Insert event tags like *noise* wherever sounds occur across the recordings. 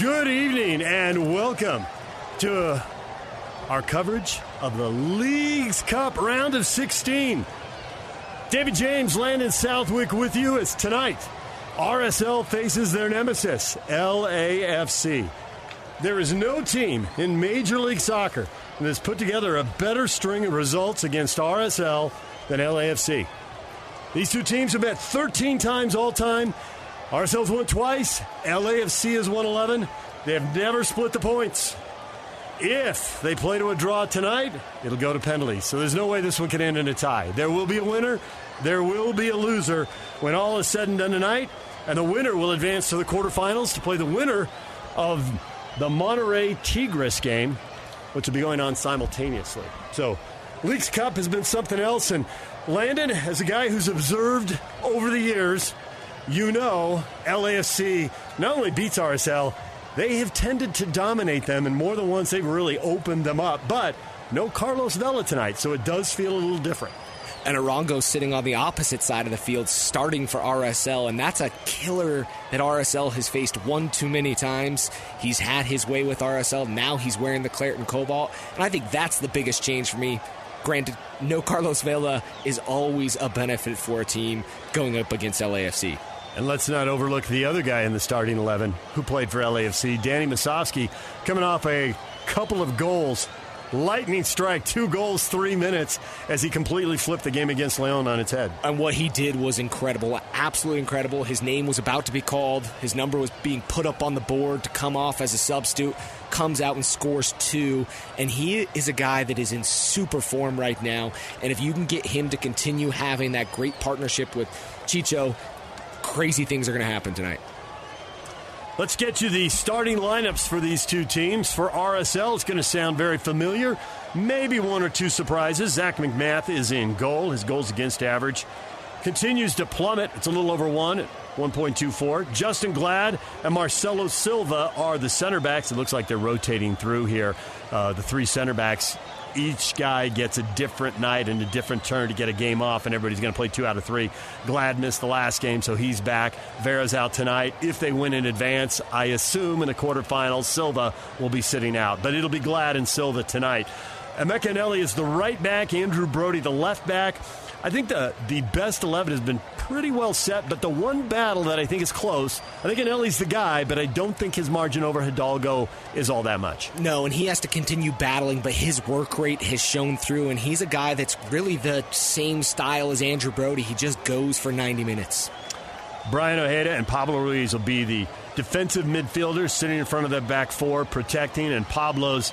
Good evening and welcome to our coverage of the Leagues Cup round of 16. David James, Landon Southwick with you as tonight RSL faces their nemesis, LAFC. There is no team in Major League Soccer that has put together a better string of results against RSL than LAFC. These two teams have met 13 times all time. RSL's won twice. LAFC has won 11. They have never split the points. If they play to a draw tonight, it'll go to penalties. So there's no way this one can end in a tie. There will be a winner. There will be a loser when all is said and done tonight. And the winner will advance to the quarterfinals to play the winner of the Monterrey Tigres game, which will be going on simultaneously. So, Leagues Cup has been something else. And Landon, as a guy who's observed over the years, you know LAFC not only beats RSL, they have tended to dominate them, and more than once they've really opened them up. But no Carlos Vela tonight, so it does feel a little different. And Arango sitting on the opposite side of the field, starting for RSL, and that's a killer that RSL has faced one too many times. He's had his way with RSL. Now he's wearing the claret and cobalt, and I think that's the biggest change for me. Granted, no Carlos Vela is always a benefit for a team going up against LAFC. And let's not overlook the other guy in the starting 11 who played for LAFC, Danny Musovski, coming off a couple of goals. Lightning strike, two goals, three minutes, as he completely flipped the game against Leon on its head. And what he did was incredible, absolutely incredible. His name was about to be called, his number was being put up on the board to come off as a substitute. Comes out and scores two, and he is a guy that is in super form right now. And if you can get him to continue having that great partnership with Chicho, crazy things are going to happen tonight. Let's get you the starting lineups for these two teams. For RSL, it's going to sound very familiar. Maybe one or two surprises. Zac MacMath is in goal. His goals against average continues to plummet. It's a little over one at 1.24. Justin Glad and Marcelo Silva are the center backs. It looks like they're rotating through here. Uh, the three center backs each guy gets a different night and a different turn to get a game off, and everybody's going to play two out of three. Glad missed the last game, so he's back. Vera's out tonight. If they win in advance, I assume in the quarterfinals, Silva will be sitting out. But it'll be Glad and Silva tonight. Emeka Eneli is the right back, Andrew Brody the left back. I think the, the best 11 has been pretty well set, but the one battle that I think is close, I think Eneli's the guy, but I don't think his margin over Hidalgo is all that much. No, and he has to continue battling, but his work rate has shown through, and he's a guy that's really the same style as Andrew Brody. He just goes for 90 minutes. Braian Ojeda and Pablo Ruiz will be the defensive midfielders sitting in front of the back four, protecting, and Pablo's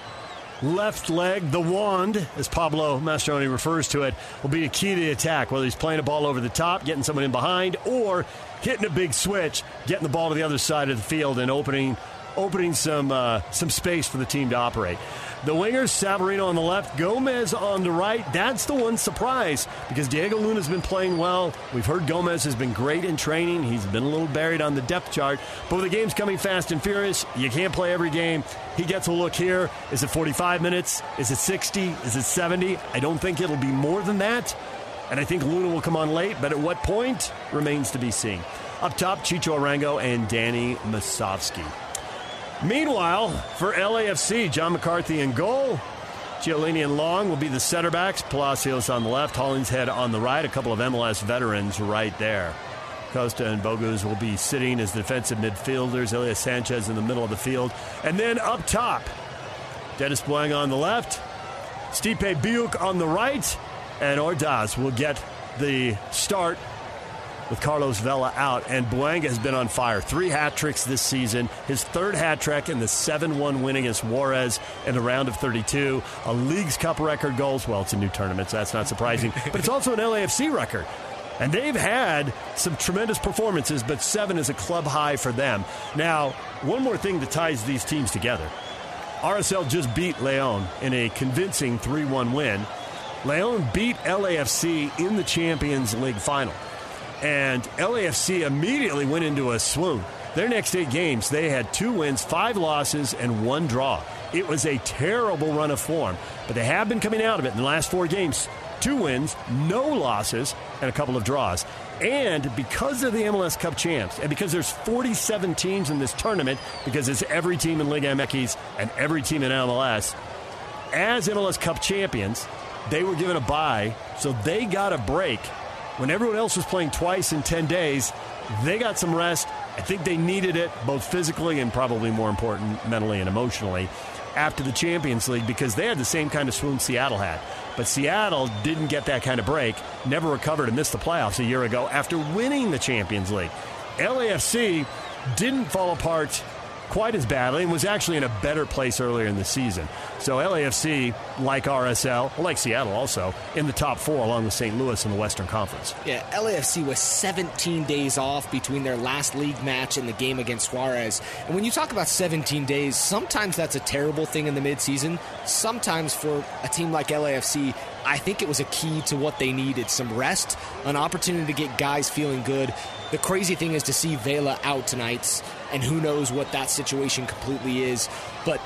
left leg, the wand, as Pablo Mastroeni refers to it, will be a key to the attack, whether he's playing a ball over the top, getting someone in behind, or hitting a big switch, getting the ball to the other side of the field and opening opening some uh, some space for the team to operate. The wingers, Savarino on the left, Gomez on the right. That's the one surprise because Diego Luna's been playing well. We've heard Gomez has been great in training. He's been a little buried on the depth chart. But with the game's coming fast and furious, you can't play every game. He gets a look here. Is it 45 minutes? Is it 60? Is it 70? I don't think it'll be more than that. And I think Luna will come on late, but at what point remains to be seen. Up top, Chicho Arango and Danny Musovski. Meanwhile, for LAFC, John McCarthy in goal. Chiellini and Long will be the center backs. Palacios on the left, Hollingshead on the right. A couple of MLS veterans right there. Costa and Bogusz will be sitting as defensive midfielders. Ilie Sanchez in the middle of the field. And then up top, Denis Bouanga on the left, Stipe Biuk on the right, and Ordaz will get the start with Carlos Vela out, and Bouanga has been on fire. Three hat tricks this season. His third hat trick in the 7 1 win against Juarez in the round of 32. A Leagues Cup record goals. Well, it's a new tournament, so that's not surprising. *laughs* but it's also an LAFC record. And they've had some tremendous performances, but seven is a club high for them. Now, one more thing that ties these teams together RSL just beat Leon in a convincing 3 1 win. Leon beat LAFC in the Champions League final and LAFC immediately went into a swoon. Their next eight games, they had two wins, five losses, and one draw. It was a terrible run of form, but they have been coming out of it in the last four games. Two wins, no losses, and a couple of draws. And because of the MLS Cup champs, and because there's 47 teams in this tournament, because it's every team in Liga MX and every team in MLS, as MLS Cup champions, they were given a bye, so they got a break when everyone else was playing twice in 10 days, they got some rest. I think they needed it, both physically and probably more important, mentally and emotionally, after the Champions League because they had the same kind of swoon Seattle had. But Seattle didn't get that kind of break, never recovered, and missed the playoffs a year ago after winning the Champions League. LAFC didn't fall apart quite as badly and was actually in a better place earlier in the season. So LAFC, like RSL, like Seattle also, in the top four along with St. Louis in the Western Conference. Yeah, LAFC was 17 days off between their last league match and the game against Juarez. And when you talk about 17 days, sometimes that's a terrible thing in the midseason. Sometimes for a team like LAFC, I think it was a key to what they needed some rest, an opportunity to get guys feeling good. The crazy thing is to see Vela out tonight, and who knows what that situation completely is. But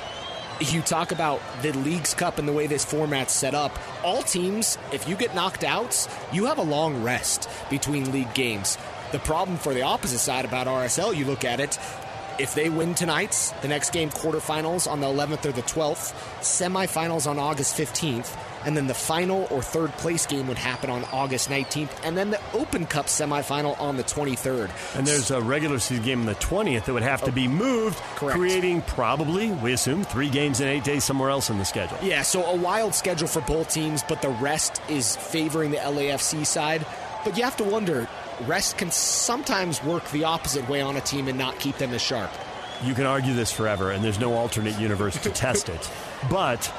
you talk about the Leagues Cup and the way this format's set up. All teams, if you get knocked out, you have a long rest between league games. The problem for the opposite side about RSL, you look at it, if they win tonight, the next game quarterfinals on the 11th or the 12th, semifinals on August 15th, and then the final or third place game would happen on August 19th, and then the Open Cup semifinal on the 23rd. And there's a regular season game on the 20th that would have to be oh, moved, Correct. creating probably, we assume, three games in eight days somewhere else in the schedule. Yeah, so a wild schedule for both teams, but the rest is favoring the LAFC side. But you have to wonder, rest can sometimes work the opposite way on a team and not keep them as sharp. You can argue this forever, and there's no alternate universe to test it. *laughs* But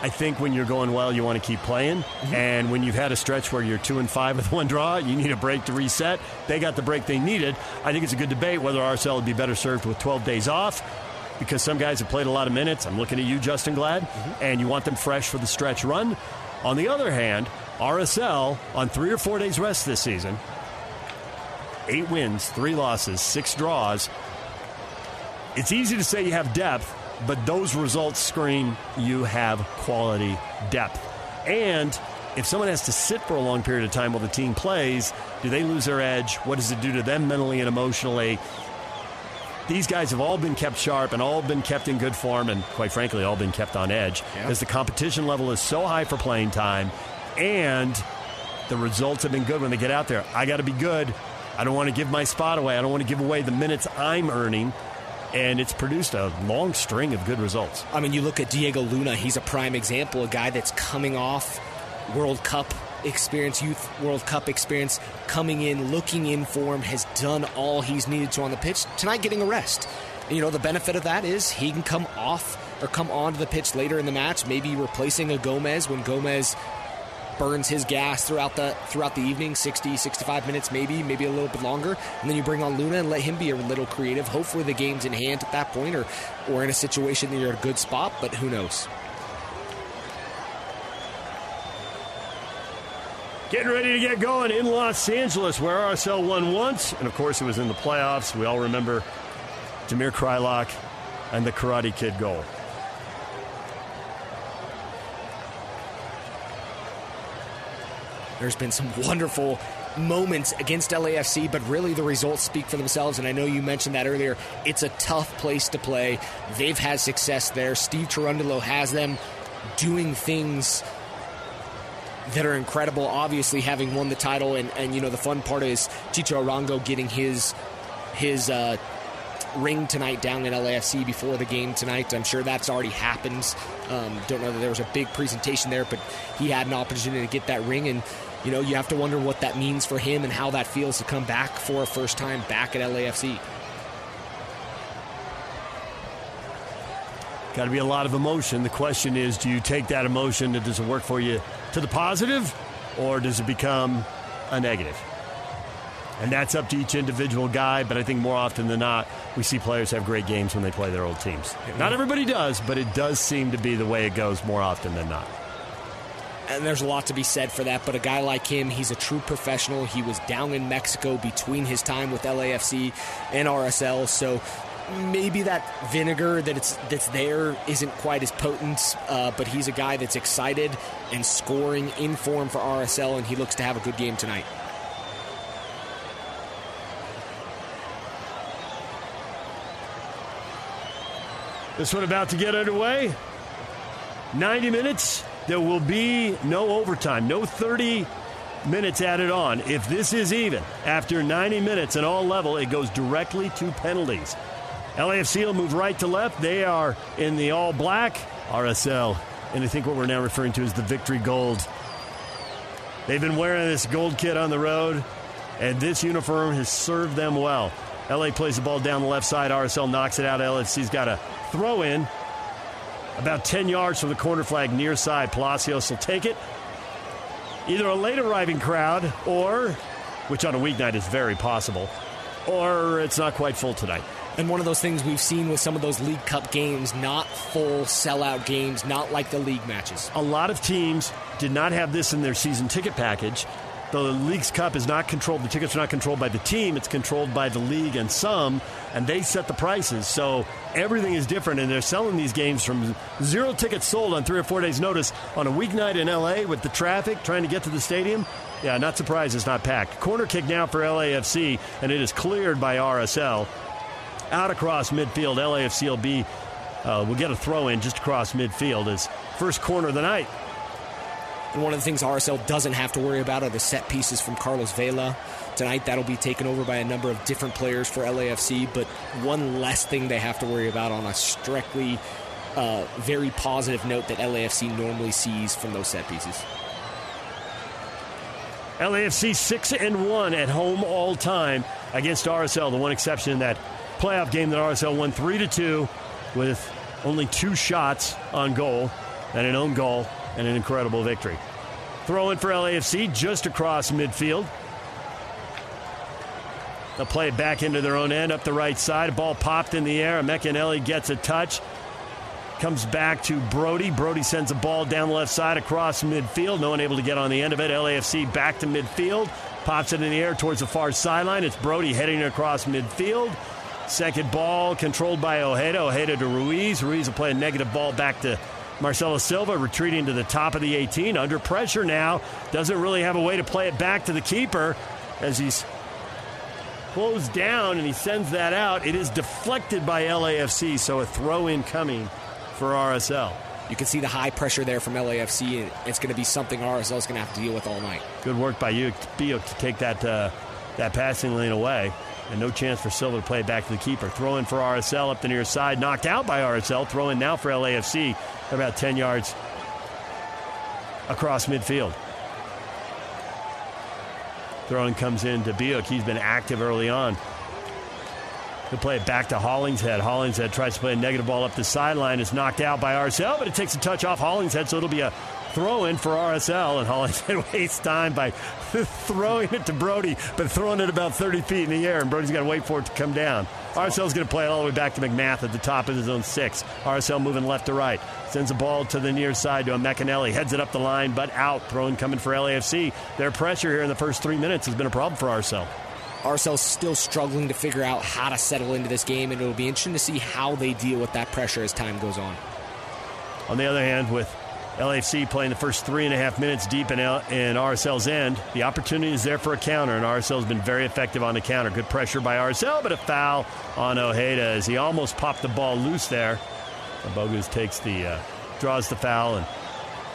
I think when you're going well, you want to keep playing. Mm-hmm. And when you've had a stretch where you're two and five with one draw, you need a break to reset. They got the break they needed. I think it's a good debate whether RSL would be better served with 12 days off because some guys have played a lot of minutes. I'm looking at you, Justin Glad, mm-hmm. and you want them fresh for the stretch run. On the other hand, RSL on three or four days rest this season, eight wins, three losses, six draws. It's easy to say you have depth, but those results scream you have quality depth. And if someone has to sit for a long period of time while the team plays, do they lose their edge? What does it do to them mentally and emotionally? These guys have all been kept sharp and all been kept in good form, and quite frankly, all been kept on edge yeah. as the competition level is so high for playing time, and the results have been good when they get out there. I got to be good. I don't want to give my spot away. I don't want to give away the minutes I'm earning and it's produced a long string of good results. I mean, you look at Diego Luna, he's a prime example, a guy that's coming off World Cup experience, Youth World Cup experience, coming in, looking in form, has done all he's needed to on the pitch. Tonight, getting a rest. You know, the benefit of that is he can come off or come onto the pitch later in the match, maybe replacing a Gomez when Gomez burns his gas throughout the throughout the evening 60 65 minutes maybe maybe a little bit longer and then you bring on Luna and let him be a little creative hopefully the game's in hand at that point or or in a situation that you're a good spot but who knows Getting ready to get going in Los Angeles, where RSL won once, and of course it was in the playoffs. We all remember Damir Kreilach and the Karate Kid goal. There's been some wonderful moments against LAFC, but really the results speak for themselves. And I know you mentioned that earlier. It's a tough place to play. They've had success there. Steve Cherundolo has them doing things that are incredible. Obviously, having won the title, and, and you know the fun part is Chicho Arango getting his his uh, ring tonight down at LAFC before the game tonight. I'm sure that's already happened. Um, don't know that there was a big presentation there, but he had an opportunity to get that ring, and you know you have to wonder what that means for him and how that feels to come back for a first time back at LAFC. Got to be a lot of emotion. The question is do you take that emotion and does it work for you to the positive or does it become a negative? And that's up to each individual guy, but I think more often than not, we see players have great games when they play their old teams. Not everybody does, but it does seem to be the way it goes more often than not. And there's a lot to be said for that, but a guy like him, he's a true professional. He was down in Mexico between his time with LAFC and RSL, so maybe that vinegar that it's that's there isn't quite as potent, uh, but he's a guy that's excited and scoring in form for RSL, and he looks to have a good game tonight. This one about to get underway. 90 minutes. There will be no overtime, no 30 minutes added on. If this is even, after 90 minutes at all level, it goes directly to penalties. LAFC will move right to left. They are in the all black. RSL, and I think what we're now referring to is the victory gold. They've been wearing this gold kit on the road, and this uniform has served them well. LA plays the ball down the left side. RSL knocks it out. LAFC's got a throw in about 10 yards from the corner flag near side. Palacios will take it. Either a late arriving crowd or, which on a weeknight is very possible, or it's not quite full tonight. And one of those things we've seen with some of those League Cup games, not full sellout games, not like the league matches. A lot of teams did not have this in their season ticket package. The Leagues Cup is not controlled, the tickets are not controlled by the team, it's controlled by the league and some, and they set the prices. So everything is different, and they're selling these games from zero tickets sold on three or four days' notice on a weeknight in LA with the traffic trying to get to the stadium. Yeah, not surprised it's not packed. Corner kick now for LAFC, and it is cleared by RSL out across midfield. LAFC will be uh, will get a throw in just across midfield as first corner of the night. And one of the things RSL doesn't have to worry about are the set pieces from Carlos Vela. Tonight, that'll be taken over by a number of different players for LAFC, but one less thing they have to worry about on a strictly uh, very positive note that LAFC normally sees from those set pieces. LAFC 6 and 1 at home all time against RSL. The one exception in that playoff game that RSL won 3 to 2 with only two shots on goal and an own goal and an incredible victory. Throw in for LAFC just across midfield. They'll play it back into their own end up the right side. Ball popped in the air. Emeka Eneli gets a touch. Comes back to Brody. Brody sends a ball down the left side across midfield. No one able to get on the end of it. LAFC back to midfield. Pops it in the air towards the far sideline. It's Brody heading across midfield. Second ball controlled by Ojeda. Ojeda to Ruiz. Ruiz will play a negative ball back to Marcelo Silva, retreating to the top of the 18. Under pressure now. Doesn't really have a way to play it back to the keeper as he's closed down and he sends that out. It is deflected by LAFC, so a throw in coming for RSL. You can see the high pressure there from LAFC, and it's going to be something RSL is going to have to deal with all night. Good work by you, to take that uh, that passing lane away. And no chance for Silva to play back to the keeper. Throw in for RSL up the near side. Knocked out by RSL. Throw in now for LAFC. About 10 yards across midfield. Throwing comes in to Biuk. He's been active early on. He'll play it back to Hollingshead. Hollingshead tries to play a negative ball up the sideline. Is knocked out by RSL, but it takes a touch off Hollingshead, so it'll be a throw in for RSL, and Hollingshead *laughs* wastes time by *laughs* throwing it to Brody, but throwing it about 30 feet in the air, and Brody's got to wait for it to come down. RSL's going to play it all the way back to MacMath at the top of his own six. RSL moving left to right. Sends the ball to the near side to a McAnally. Heads it up the line, but out. Throwing coming for LAFC. Their pressure here in the first three minutes has been a problem for RSL. RSL's still struggling to figure out how to settle into this game, and it'll be interesting to see how they deal with that pressure as time goes on. On the other hand, with LAFC playing the first three and a half minutes deep in, L- in RSL's end. The opportunity is there for a counter, and RSL's been very effective on the counter. Good pressure by RSL, but a foul on Ojeda as he almost popped the ball loose there. Bogusz takes the, uh, draws the foul, and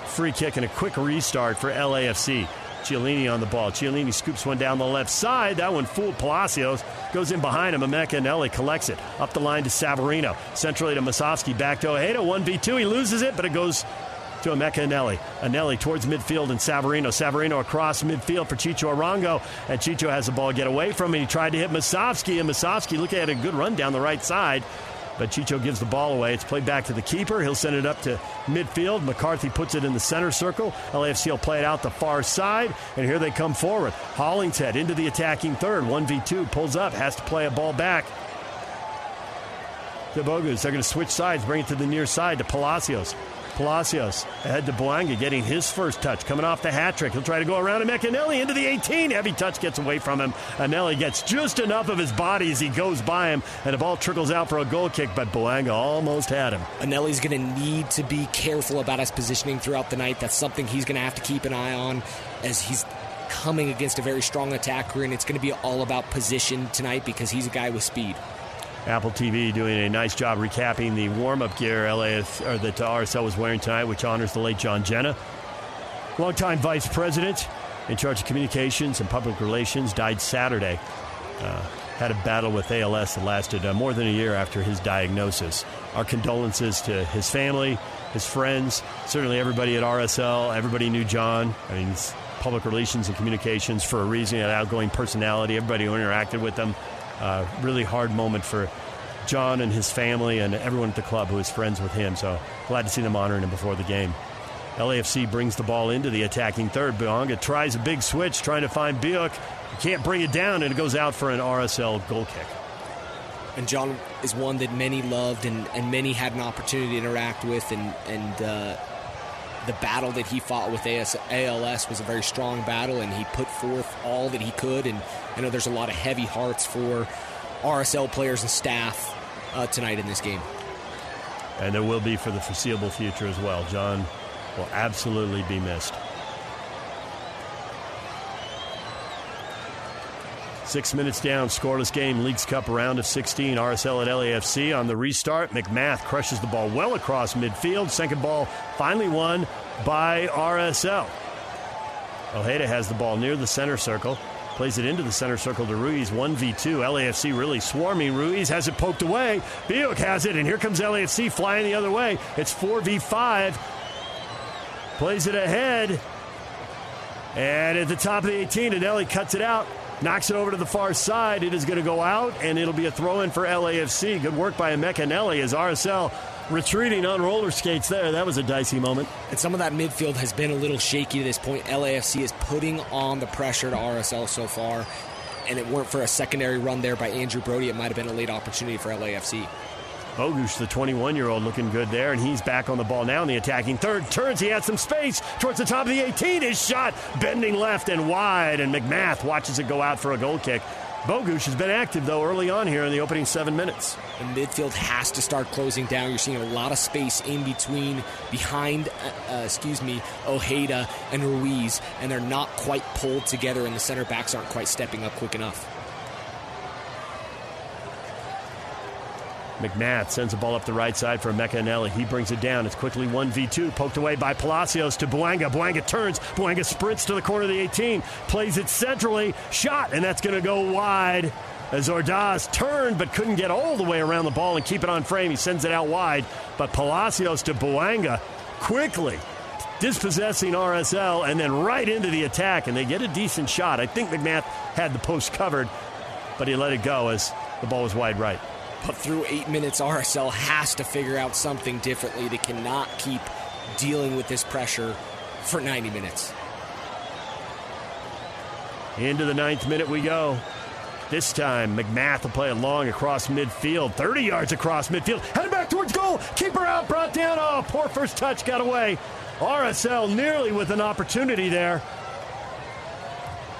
free kick and a quick restart for LAFC. Chiellini on the ball. Chiellini scoops one down the left side. That one fooled Palacios. Goes in behind him. Emeka collects it. Up the line to Savarino. Centrally to Musovski. Back to Ojeda. 1v2. He loses it, but it goes to Emeka Eneli. Eneli towards midfield and Savarino. Savarino across midfield for Chicho Arango. And Chicho has the ball get away from him. He tried to hit Musovski, and Musovski looking at a good run down the right side. But Chicho gives the ball away. It's played back to the keeper. He'll send it up to midfield. McCarthy puts it in the center circle. LAFC will play it out the far side. And here they come forward. Hollingshead into the attacking third. 1v2 pulls up, has to play a ball back to Bogusz. They're going to switch sides, bring it to the near side to Palacios. Palacios ahead to Bouanga, getting his first touch, coming off the hat trick. He'll try to go around to McAnally into the 18. Heavy touch gets away from him. Eneli gets just enough of his body as he goes by him, and the ball trickles out for a goal kick, but Bouanga almost had him. Eneli's going to need to be careful about his positioning throughout the night. That's something he's going to have to keep an eye on as he's coming against a very strong attacker, and it's going to be all about position tonight because he's a guy with speed. Apple TV doing a nice job recapping the warm-up gear LAF or that RSL was wearing tonight, which honors the late John Jenna, longtime vice president in charge of communications and public relations, died Saturday. Uh, had a battle with ALS that lasted uh, more than a year after his diagnosis. Our condolences to his family, his friends, certainly everybody at RSL. Everybody knew John. I mean, public relations and communications for a reason. An outgoing personality. Everybody who interacted with him uh, really hard moment for John and his family and everyone at the club who is friends with him. So glad to see them honoring him before the game. LAFC brings the ball into the attacking third. Bouanga tries a big switch, trying to find Biuk. Can't bring it down, and it goes out for an RSL goal kick. And John is one that many loved and, and many had an opportunity to interact with, and, and uh, the battle that he fought with AS, ALS was a very strong battle, and he put forth all that he could. And I know there's a lot of heavy hearts for RSL players and staff uh, tonight in this game. And there will be for the foreseeable future as well. John will absolutely be missed. Six minutes down, scoreless game, Leagues Cup round of 16. RSL at LAFC on the restart. MacMath crushes the ball well across midfield. Second ball finally won by RSL. Ojeda has the ball near the center circle. Plays it into the center circle to Ruiz. 1v2. LAFC really swarming. Ruiz has it poked away. Biuk has it, and here comes LAFC flying the other way. It's 4v5. Plays it ahead. And at the top of the 18, Eneli cuts it out. Knocks it over to the far side. It is going to go out, and it'll be a throw in for LAFC. Good work by Emeka Eneli as RSL retreating on roller skates there. That was a dicey moment. And some of that midfield has been a little shaky to this point. LAFC is putting on the pressure to RSL so far. And it weren't for a secondary run there by Andrew Brody, it might have been a late opportunity for LAFC. Bogusz, the 21 year old, looking good there, and he's back on the ball now in the attacking third. Turns, he has some space towards the top of the 18. His shot bending left and wide, and MacMath watches it go out for a goal kick. Bogusz has been active, though, early on here in the opening seven minutes. The midfield has to start closing down. You're seeing a lot of space in between, behind, uh, uh, excuse me, Ojeda and Ruiz, and they're not quite pulled together, and the center backs aren't quite stepping up quick enough. MacMath sends the ball up the right side for Emeka Eneli. He brings it down. It's quickly 1v2, poked away by Palacios to Bouanga. Bouanga turns. Bouanga sprints to the corner of the 18, plays it centrally, shot, and that's going to go wide. As Ordaz turned but couldn't get all the way around the ball and keep it on frame, he sends it out wide. But Palacios to Bouanga quickly dispossessing RSL and then right into the attack, and they get a decent shot. I think MacMath had the post covered, but he let it go as the ball was wide right. But through eight minutes, RSL has to figure out something differently. They cannot keep dealing with this pressure for 90 minutes. Into the ninth minute we go. This time, MacMath will play it long across midfield, 30 yards across midfield, heading back towards goal. Keeper out, brought down. Oh, poor first touch, got away. RSL nearly with an opportunity there.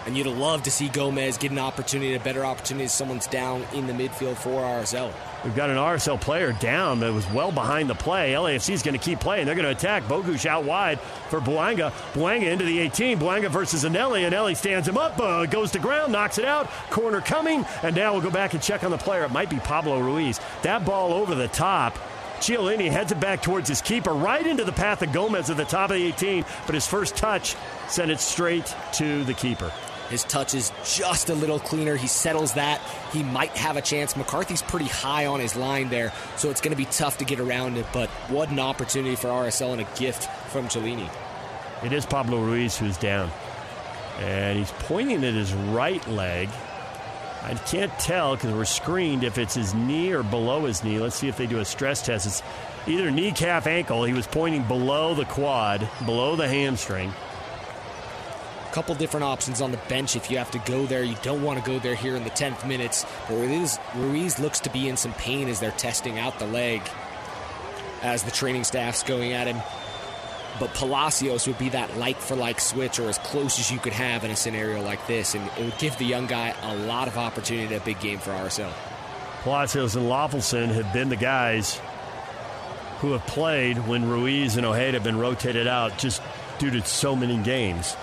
And you'd love to see Gomez get an opportunity, a better opportunity. Someone's down in the midfield for RSL. We've got an RSL player down that was well behind the play. LAFC is going to keep playing. They're going to attack. Bogusz out wide for Bouanga. Bouanga into the 18. Bouanga versus Eneli. Eneli stands him up, uh, goes to ground, knocks it out. Corner coming. And now we'll go back and check on the player. It might be Pablo Ruiz. That ball over the top. Chiellini heads it back towards his keeper, right into the path of Gomez at the top of the 18. But his first touch sent it straight to the keeper. His touch is just a little cleaner. He settles that. He might have a chance. McCarthy's pretty high on his line there, so it's going to be tough to get around it. But what an opportunity for RSL and a gift from Chiellini. It is Pablo Ruiz who's down. And he's pointing at his right leg. I can't tell because we're screened if it's his knee or below his knee. Let's see if they do a stress test. It's either knee, calf, ankle. He was pointing below the quad, below the hamstring couple different options on the bench if you have to go there. You don't want to go there here in the 10th minutes. But Ruiz, Ruiz looks to be in some pain as they're testing out the leg as the training staff's going at him. But Palacios would be that like for like switch or as close as you could have in a scenario like this. And it would give the young guy a lot of opportunity in a big game for RSL. Palacios and Löffelsend have been the guys who have played when Ruiz and Ojeda have been rotated out just due to so many games.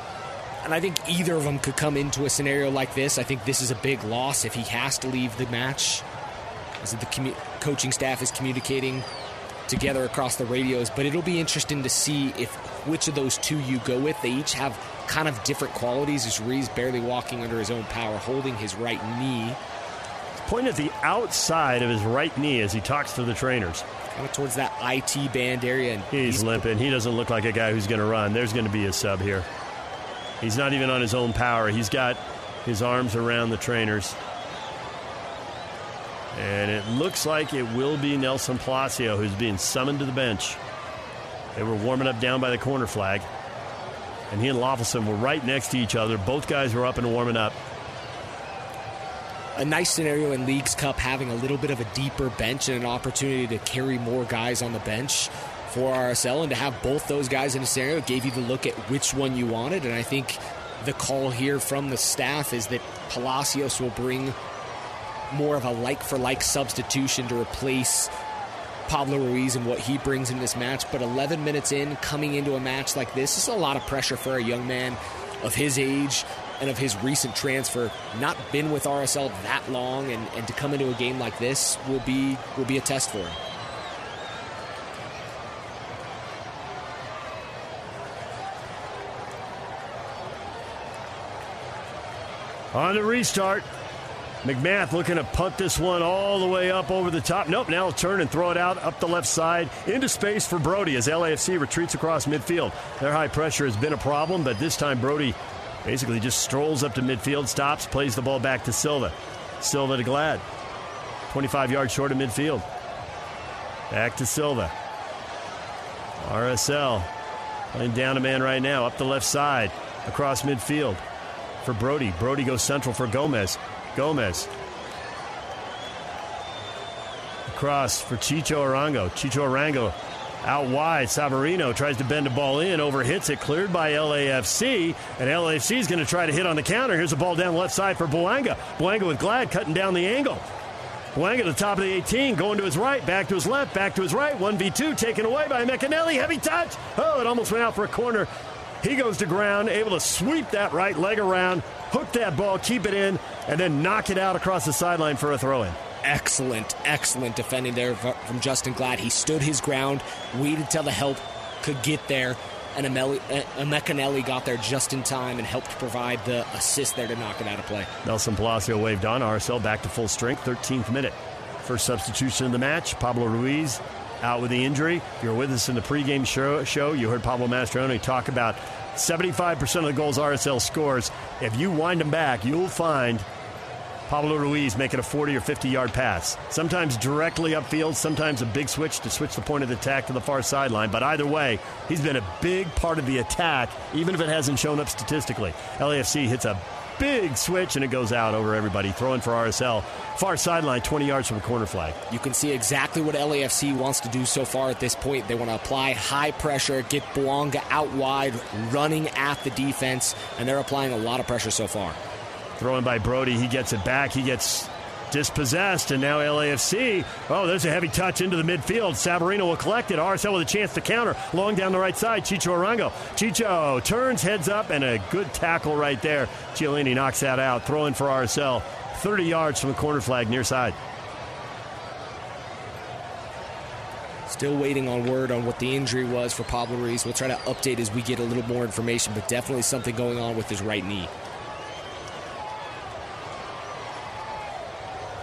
And I think either of them could come into a scenario like this. I think this is a big loss if he has to leave the match. As the commu- coaching staff is communicating together across the radios, but it'll be interesting to see if which of those two you go with. They each have kind of different qualities. As Ruiz barely walking under his own power, holding his right knee. Pointing at the outside of his right knee as he talks to the trainers. Kind of towards that IT band area. And he's, he's limping. He doesn't look like a guy who's going to run. There's going to be a sub here. He's not even on his own power. He's got his arms around the trainers. And it looks like it will be Nelson Palacio who's being summoned to the bench. They were warming up down by the corner flag. And he and Löffelsend were right next to each other. Both guys were up and warming up. A nice scenario in Leagues Cup having a little bit of a deeper bench and an opportunity to carry more guys on the bench for RSL, and to have both those guys in a scenario gave you the look at which one you wanted. And I think the call here from the staff is that Palacios will bring more of a like for like substitution to replace Pablo Ruiz and what he brings in this match. But 11 minutes in, coming into a match like this, is a lot of pressure for a young man of his age and of his recent transfer. Not been with RSL that long, and, and to come into a game like this will be will be a test for him. On the restart, MacMath looking to punt this one all the way up over the top. Nope, now turn and throw it out up the left side into space for Brody as LAFC retreats across midfield. Their high pressure has been a problem, but this time Brody basically just strolls up to midfield, stops, plays the ball back to Silva. Silva to Glad. 25 yards short of midfield. Back to Silva. RSL playing down a man right now, up the left side, across midfield for Brody. Brody goes central for Gomez. Gomez. Across for Chicho Arango. Chicho Arango out wide. Savarino tries to bend the ball in, overhits it, cleared by LAFC, and LAFC is going to try to hit on the counter. Here's a ball down left side for Bouanga. Bouanga with Glad cutting down the angle. Bouanga at the top of the 18, going to his right, back to his left, back to his right. 1v2 taken away by McAnally. Heavy touch. Oh, it almost went out for a corner. He goes to ground, able to sweep that right leg around, hook that ball, keep it in, and then knock it out across the sideline for a throw in. Excellent, excellent defending there from Justin Glad. He stood his ground, waited till the help could get there, and uh, Emeka Eneli got there just in time and helped provide the assist there to knock it out of play. Nelson Palacio waved on. RSL back to full strength, 13th minute. First substitution in the match, Pablo Ruiz out with the injury. If you're with us in the pregame show, show you heard Pablo Mastroeni talk about 75% of the goals RSL scores. If you wind them back, you'll find Pablo Ruiz making a 40 or 50 yard pass. Sometimes directly upfield, sometimes a big switch to switch the point of the attack to the far sideline. But either way, he's been a big part of the attack, even if it hasn't shown up statistically. LAFC hits a big switch and it goes out over everybody, throwing for RSL. Far sideline, 20 yards from the corner flag. You can see exactly what LAFC wants to do so far at this point. They want to apply high pressure, get Bouanga out wide, running at the defense, and they're applying a lot of pressure so far. Throwing by Brody, he gets it back. He gets dispossessed, and now LAFC. Oh, there's a heavy touch into the midfield. Savarino will collect it. RSL with a chance to counter. Long down the right side, Chicho Arango. Chicho turns, heads up, and a good tackle right there. Chiellini knocks that out. Throwing for RSL. 30 yards from the corner flag near side. Still waiting on word on what the injury was for Pablo Ruiz. We'll try to update as we get a little more information, but definitely something going on with his right knee.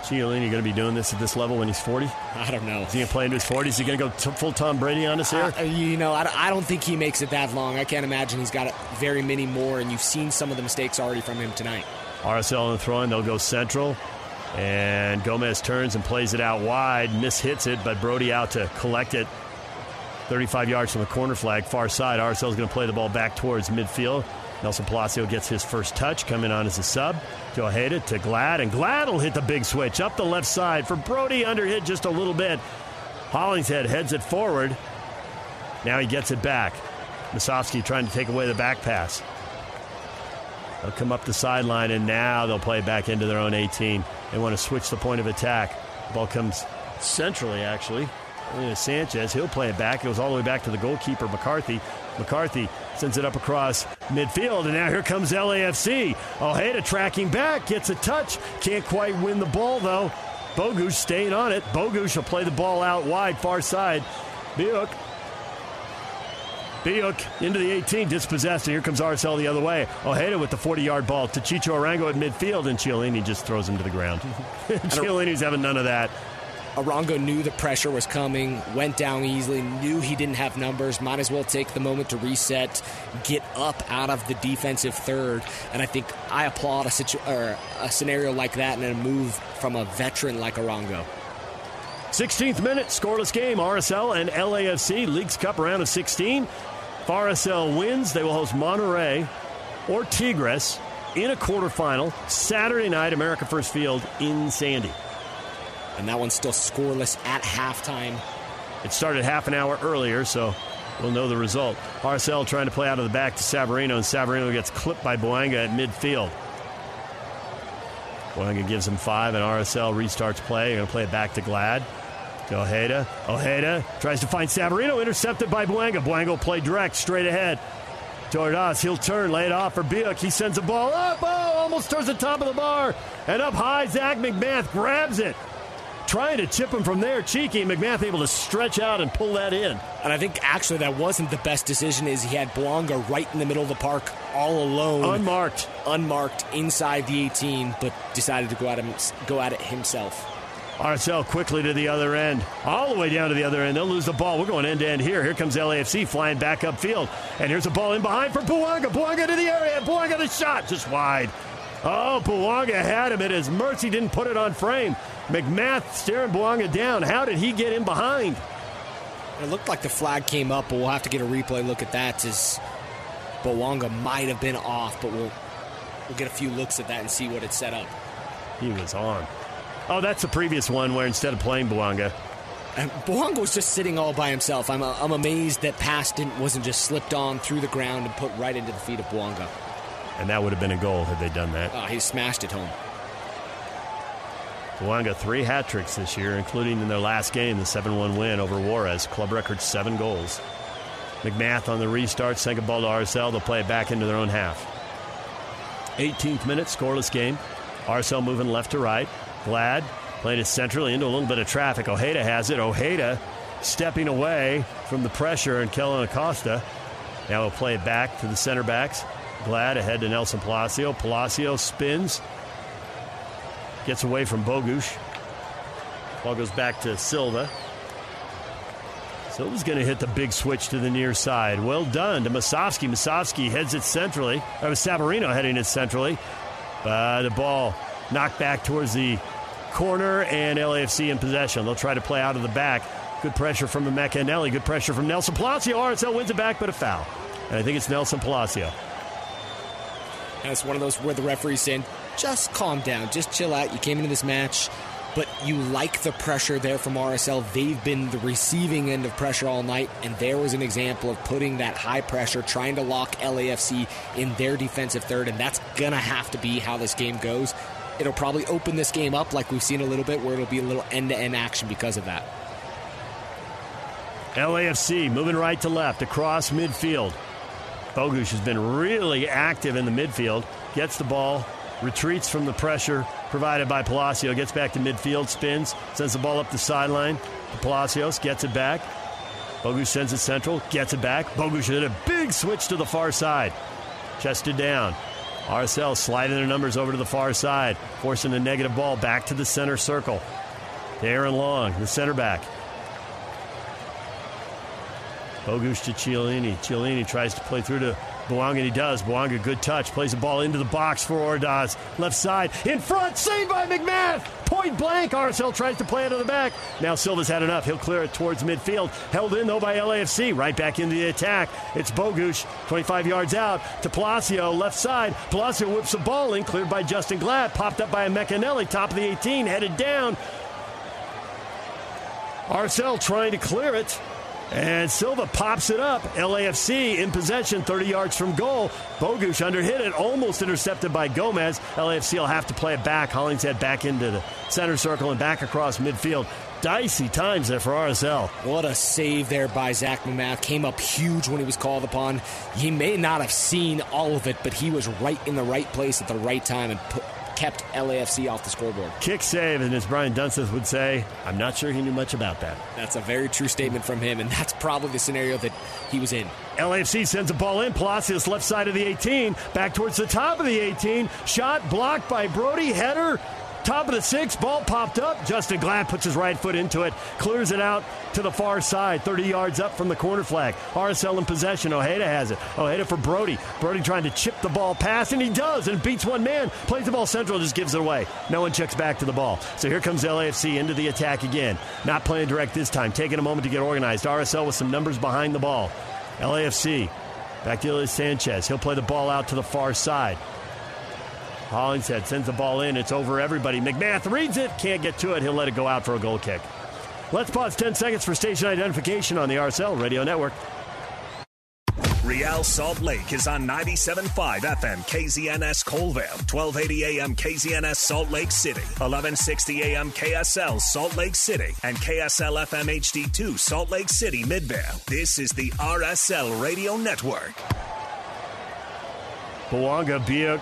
Chiellini going to be doing this at this level when he's 40? I don't know. Is he going to play into his 40s? Is he going to go t- full Tom Brady on us here? Uh, you know, I, I, don't think he makes it that long. I can't imagine he's got very many more, and you've seen some of the mistakes already from him tonight. RSL on the throwing, they'll go central. And Gomez turns and plays it out wide, mishits it, but Brody out to collect it. 35 yards from the corner flag, far side. RSL is going to play the ball back towards midfield. Nelson Palacio gets his first touch, coming on as a sub. To Ojeda to Glad, and Glad will hit the big switch up the left side for Brody, under hit just a little bit. Hollingshead heads it forward. Now he gets it back. Musovski trying to take away the back pass. They'll come up the sideline, and now they'll play back into their own 18. They want to switch the point of attack. The ball comes centrally, actually. Sanchez, he'll play it back. It goes all the way back to the goalkeeper, McCarthy. McCarthy sends it up across midfield, and now here comes LAFC. Ojeda tracking back, gets a touch, can't quite win the ball though. Bogusz staying on it. Bogusz will play the ball out wide, far side. Biuk. Biuk into the 18, dispossessed, and here comes RSL the other way. Ojeda with the 40 yard ball to Chicho Arango at midfield, and Chiellini just throws him to the ground. *laughs* *laughs* Chiellini's having none of that. Arango knew the pressure was coming, went down easily, knew he didn't have numbers, might as well take the moment to reset, get up out of the defensive third. And I think I applaud a, situ- a scenario like that and a move from a veteran like Arango. 16th minute, scoreless game. RSL and LAFC, Leagues Cup round of 16. If RSL wins, they will host Monterrey or Tigres in a quarterfinal Saturday night, America First Field in Sandy and that one's still scoreless at halftime. It started half an hour earlier, so we'll know the result. RSL trying to play out of the back to Savarino, and Savarino gets clipped by Bouanga at midfield. Bouanga gives him five, and RSL restarts play. They're going to play it back to Glad. Ojeda. Ojeda tries to find Savarino, intercepted by Bouanga. Bouanga will play direct, straight ahead. Tordas, he'll turn, lay it off for Biuk. He sends a ball up, oh, almost towards the top of the bar. And up high, Zac MacMath grabs it trying to chip him from there. Cheeky MacMath able to stretch out and pull that in. And I think actually that wasn't the best decision. Is he had Bouanga right in the middle of the park, all alone, unmarked, unmarked inside the 18, but decided to go at him, go at it himself. RSL quickly to the other end, all the way down to the other end. They'll lose the ball. We're going end to end here. Here comes LAFC flying back upfield. And here's a ball in behind for Bouanga. Bouanga to the area. Bouanga the shot. Just wide. Oh, Bouanga had him at his mercy. Didn't put it on frame. MacMath staring Bouanga down. How did he get in behind? It looked like the flag came up, but we'll have to get a replay look at that. As Bouanga might have been off, but we'll we'll get a few looks at that and see what it set up. He was on. Oh, that's the previous one where instead of playing Bouanga. And was just sitting all by himself. I'm, I'm amazed that pass didn't, wasn't just slipped on through the ground and put right into the feet of Bouanga. And that would have been a goal had they done that. Oh, he smashed it home. Bouanga three hat tricks this year, including in their last game, the 7 1 win over Juarez. Club record seven goals. MacMath on the restart, second ball to RSL. They'll play it back into their own half. 18th minute, scoreless game. RSL moving left to right. Glad playing it centrally into a little bit of traffic. Ojeda has it. Ojeda stepping away from the pressure and Kellyn Acosta. Now we'll play it back to the center backs. Glad ahead to Nelson Palacio. Palacio spins, Gets away from Bogusz. Ball goes back to Silva. Silva's going to hit the big switch to the near side. Well done to Musovski. Musovski heads it centrally. Or Savarino heading it centrally. But the ball knocked back towards the corner, and LAFC in possession. They'll try to play out of the back. Good pressure from McAnally. Good pressure from Nelson Palacio. RSL wins it back, but a foul. And I think it's Nelson Palacio. And it's one of those where the referee's saying, just calm down, just chill out. You came into this match, but you like the pressure there from RSL. They've been the receiving end of pressure all night, and there was an example of putting that high pressure, trying to lock LAFC in their defensive third, and that's going to have to be how this game goes. It'll probably open this game up like we've seen a little bit, where it'll be a little end to end action because of that. LAFC moving right to left across midfield. Bogusz has been really active in the midfield. Gets the ball, retreats from the pressure provided by Palacio, gets back to midfield, spins, sends the ball up the sideline. Palacios gets it back. Bogusz sends it central, gets it back. Bogusz did a big switch to the far side. Chested down. RSL sliding their numbers over to the far side, forcing a negative ball back to the center circle. Aaron Long, the center back. Bogusz to Chiellini. Chiellini tries to play through to Bouanga, he does. Bouanga, good touch. Plays the ball into the box for Ordaz. Left side, in front, saved by MacMath. Point blank. RSL tries to play it to the back. Now Silva's had enough. He'll clear it towards midfield. Held in, though, by LAFC. Right back into the attack. It's Bogusz, 25 yards out to Palacio, left side. Palacio whips the ball in, cleared by Justen Glad. Popped up by Emeka Eneli, top of the 18, headed down. RSL trying to clear it. And Silva pops it up. LAFC in possession, 30 yards from goal. Bogusz underhit it, almost intercepted by Gomez. LAFC will have to play it back. Hollingshead back into the center circle and back across midfield. Dicey times there for RSL. What a save there by Zac MacMath. Came up huge when he was called upon. He may not have seen all of it, but he was right in the right place at the right time and put, kept LAFC off the scoreboard. Kick save, and as Brian Dunseth would say, I'm not sure he knew much about that. That's a very true statement from him, and that's probably the scenario that he was in. LAFC sends a ball in. Palacios left side of the 18, back towards the top of the 18. Shot blocked by Brody. Header Top of the six, ball popped up. Justen Glad puts his right foot into it, clears it out to the far side, 30 yards up from the corner flag. RSL in possession. Ojeda has it. Ojeda for Brody. Brody trying to chip the ball past, and he does, and beats one man. Plays the ball central, just gives it away. No one checks back to the ball. So here comes LAFC into the attack again. Not playing direct this time, taking a moment to get organized. RSL with some numbers behind the ball. LAFC back to Ilie Sanchez. He'll play the ball out to the far side. Hollingshead sends the ball in. It's over everybody. MacMath reads it. Can't get to it. He'll let it go out for a goal kick. Let's pause 10 seconds for station identification on the RSL Radio Network. Real Salt Lake is on 97.5 FM KZNS Coalville, 1280 AM KZNS Salt Lake City, 1160 AM KSL Salt Lake City, and KSL FM HD2 Salt Lake City Midvale. This is the RSL Radio Network. Bouanga Biuk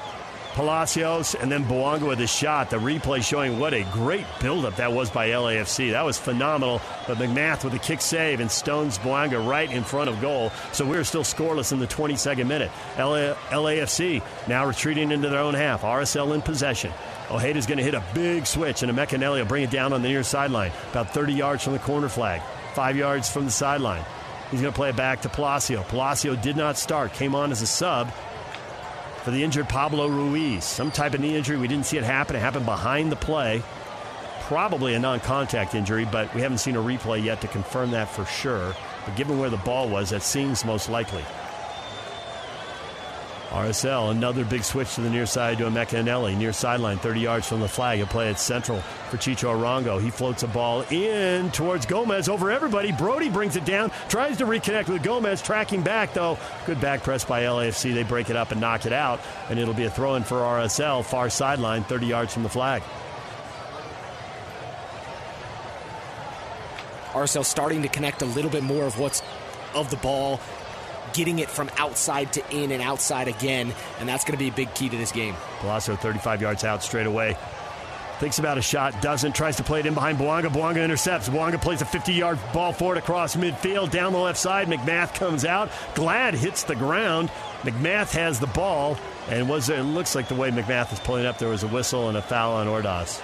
Palacios, and then Bouanga with a shot. The replay showing what a great buildup that was by LAFC. That was phenomenal. But MacMath with a kick save and stones Bouanga right in front of goal. So we're still scoreless in the 22nd minute. LA, LAFC now retreating into their own half. RSL in possession. Ojeda's going to hit a big switch, and Emeka Eneli will bring it down on the near sideline, about 30 yards from the corner flag, five yards from the sideline. He's going to play it back to Palacio. Palacio did not start, came on as a sub for the injured Pablo Ruiz. Some type of knee injury. We didn't see it happen. It happened behind the play. Probably a non contact injury, but we haven't seen a replay yet to confirm that for sure. But given where the ball was, that seems most likely. RSL, another big switch to the near side to Emeka Eneli, near sideline, 30 yards from the flag. He'll play it central for Chicho Arango. He floats a ball in towards Gomez over everybody. Brody brings it down, tries to reconnect with Gomez, tracking back though. Good back press by LAFC. They break it up and knock it out, and it'll be a throw in for RSL, far sideline, 30 yards from the flag. RSL starting to connect a little bit more of what's of the ball getting it from outside to in and outside again, and that's going to be a big key to this game. Palacio 35 yards out straight away. Thinks about a shot, doesn't, tries to play it in behind Bouanga. Bouanga intercepts. Bouanga plays a 50 yard ball forward across midfield, down the left side. MacMath comes out. Glad hits the ground. MacMath has the ball, and was it looks like the way MacMath is pulling up, there was a whistle and a foul on Ordaz.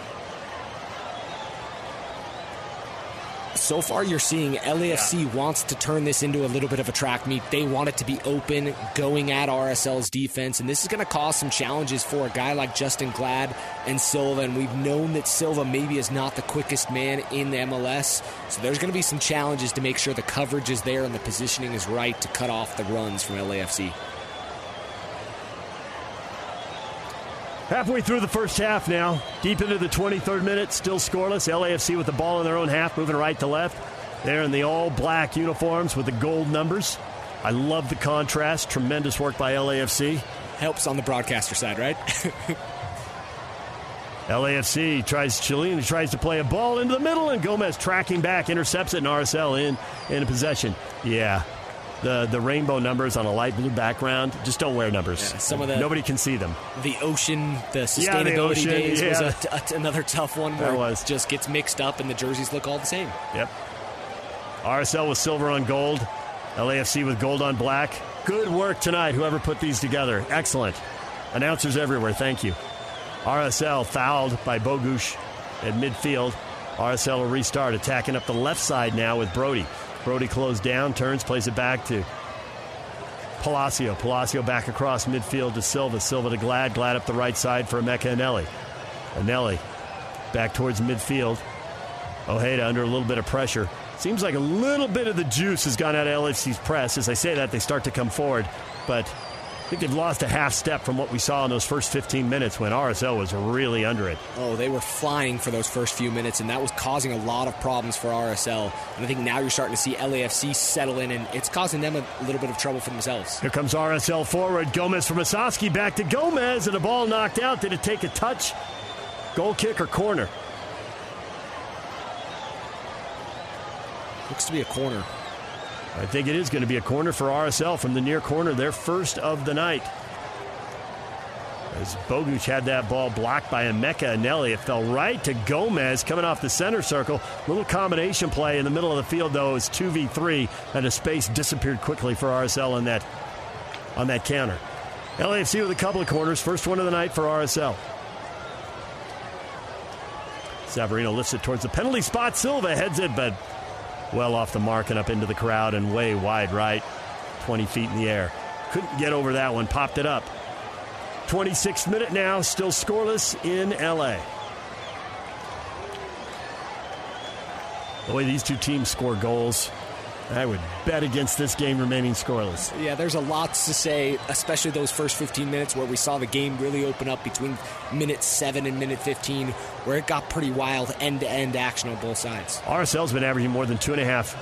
So far you're seeing LAFC yeah. wants to turn this into a little bit of a track meet. They want it to be open, going at RSL's defense, and this is going to cause some challenges for a guy like Justin Glad and Silva. And we've known that Silva maybe is not the quickest man in the MLS, so there's going to be some challenges to make sure the coverage is there and the positioning is right to cut off the runs from LAFC. Halfway through the first half now, deep into the 23rd minute, still scoreless. LAFC with the ball in their own half, moving right to left. They're in the all black uniforms with the gold numbers. I love the contrast. Tremendous work by LAFC. Helps on the broadcaster side, right? *laughs* LAFC tries Chilean He tries to play a ball into the middle, and Gomez tracking back, intercepts it, and RSL in in possession. Yeah, the the rainbow numbers on a light blue background. Just don't wear numbers. Yeah, some of the nobody can see them. The ocean, the sustainability yeah, the ocean, days yeah. was a, a, another tough one where was. it just gets mixed up and the jerseys look all the same. Yep. RSL with silver on gold, LAFC with gold on black. Good work tonight, whoever put these together. Excellent. Announcers everywhere, thank you. RSL fouled by Bogusz at midfield. RSL will restart, attacking up the left side now with Brody. Brody closed down, turns, plays it back to Palacio. Palacio back across midfield to Silva. Silva to Glad. Glad up the right side for Emeka Eneli. Eneli back towards midfield. Ojeda under a little bit of pressure. Seems like a little bit of the juice has gone out of LFC's press. As I say that, they start to come forward. But think they've lost a half step from what we saw in those first 15 minutes when RSL was really under it. Oh, they were flying for those first few minutes, and that was causing a lot of problems for RSL. And I think now you're starting to see LAFC settle in, and it's causing them a little bit of trouble for themselves. Here comes RSL forward. Gomez from Asowski back to Gomez, and a ball knocked out. Did it take a touch? Goal kick or corner? Looks to be a corner. I think it is going to be a corner for RSL from the near corner, their first of the night. As Bogusz had that ball blocked by Emeka Eneli, it fell right to Gomez coming off the center circle. Little combination play in the middle of the field, though, is 2v3, and the space disappeared quickly for RSL on that, on that counter. LAFC with a couple of corners, first one of the night for RSL. Savarino lifts it towards the penalty spot. Silva heads it, but well off the mark and up into the crowd and way wide right, 20 feet in the air. Couldn't get over that one, popped it up. 26th minute now, still scoreless in LA. The way these two teams score goals, I would bet against this game remaining scoreless. Yeah, there's a lot to say, especially those first 15 minutes where we saw the game really open up between minute 7 and minute 15, where it got pretty wild, end to end action on both sides. RSL's been averaging more than two and a half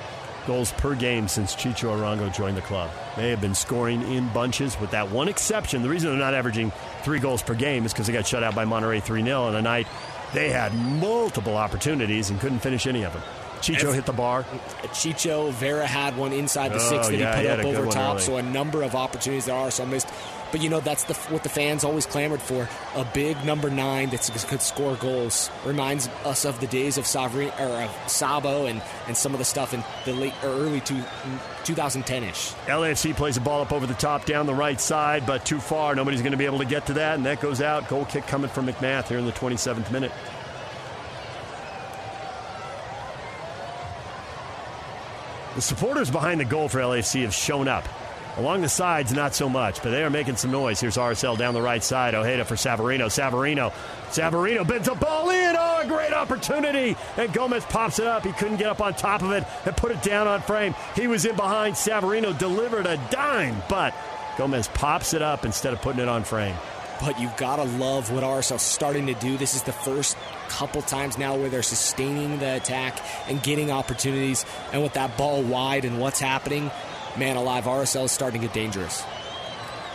goals per game since Chicho Arango joined the club. They have been scoring in bunches, with that one exception. The reason they're not averaging three goals per game is because they got shut out by Monterrey 3 0 on a night they had multiple opportunities and couldn't finish any of them. Chicho hit the bar. Chicho, Vera had one inside the oh, six that yeah, he put he up over top. Early. So a number of opportunities there are. So I missed. But you know that's the, what the fans always clamored for: a big number nine that could score goals. Reminds us of the days of Savri, or of Sabo and, and some of the stuff in the late or early two, 2010ish. LAFC plays a ball up over the top down the right side, but too far. Nobody's going to be able to get to that, and that goes out. Goal kick coming from MacMath here in the 27th minute. The supporters behind the goal for LAFC have shown up. Along the sides, not so much, but they are making some noise. Here's RSL down the right side. Ojeda for Savarino. Savarino. Savarino bends a ball in. Oh, a great opportunity. And Gomez pops it up. He couldn't get up on top of it and put it down on frame. He was in behind. Savarino delivered a dime, but Gomez pops it up instead of putting it on frame but you've got to love what RSL's starting to do. This is the first couple times now where they're sustaining the attack and getting opportunities. And with that ball wide and what's happening, man alive, RSL is starting to get dangerous.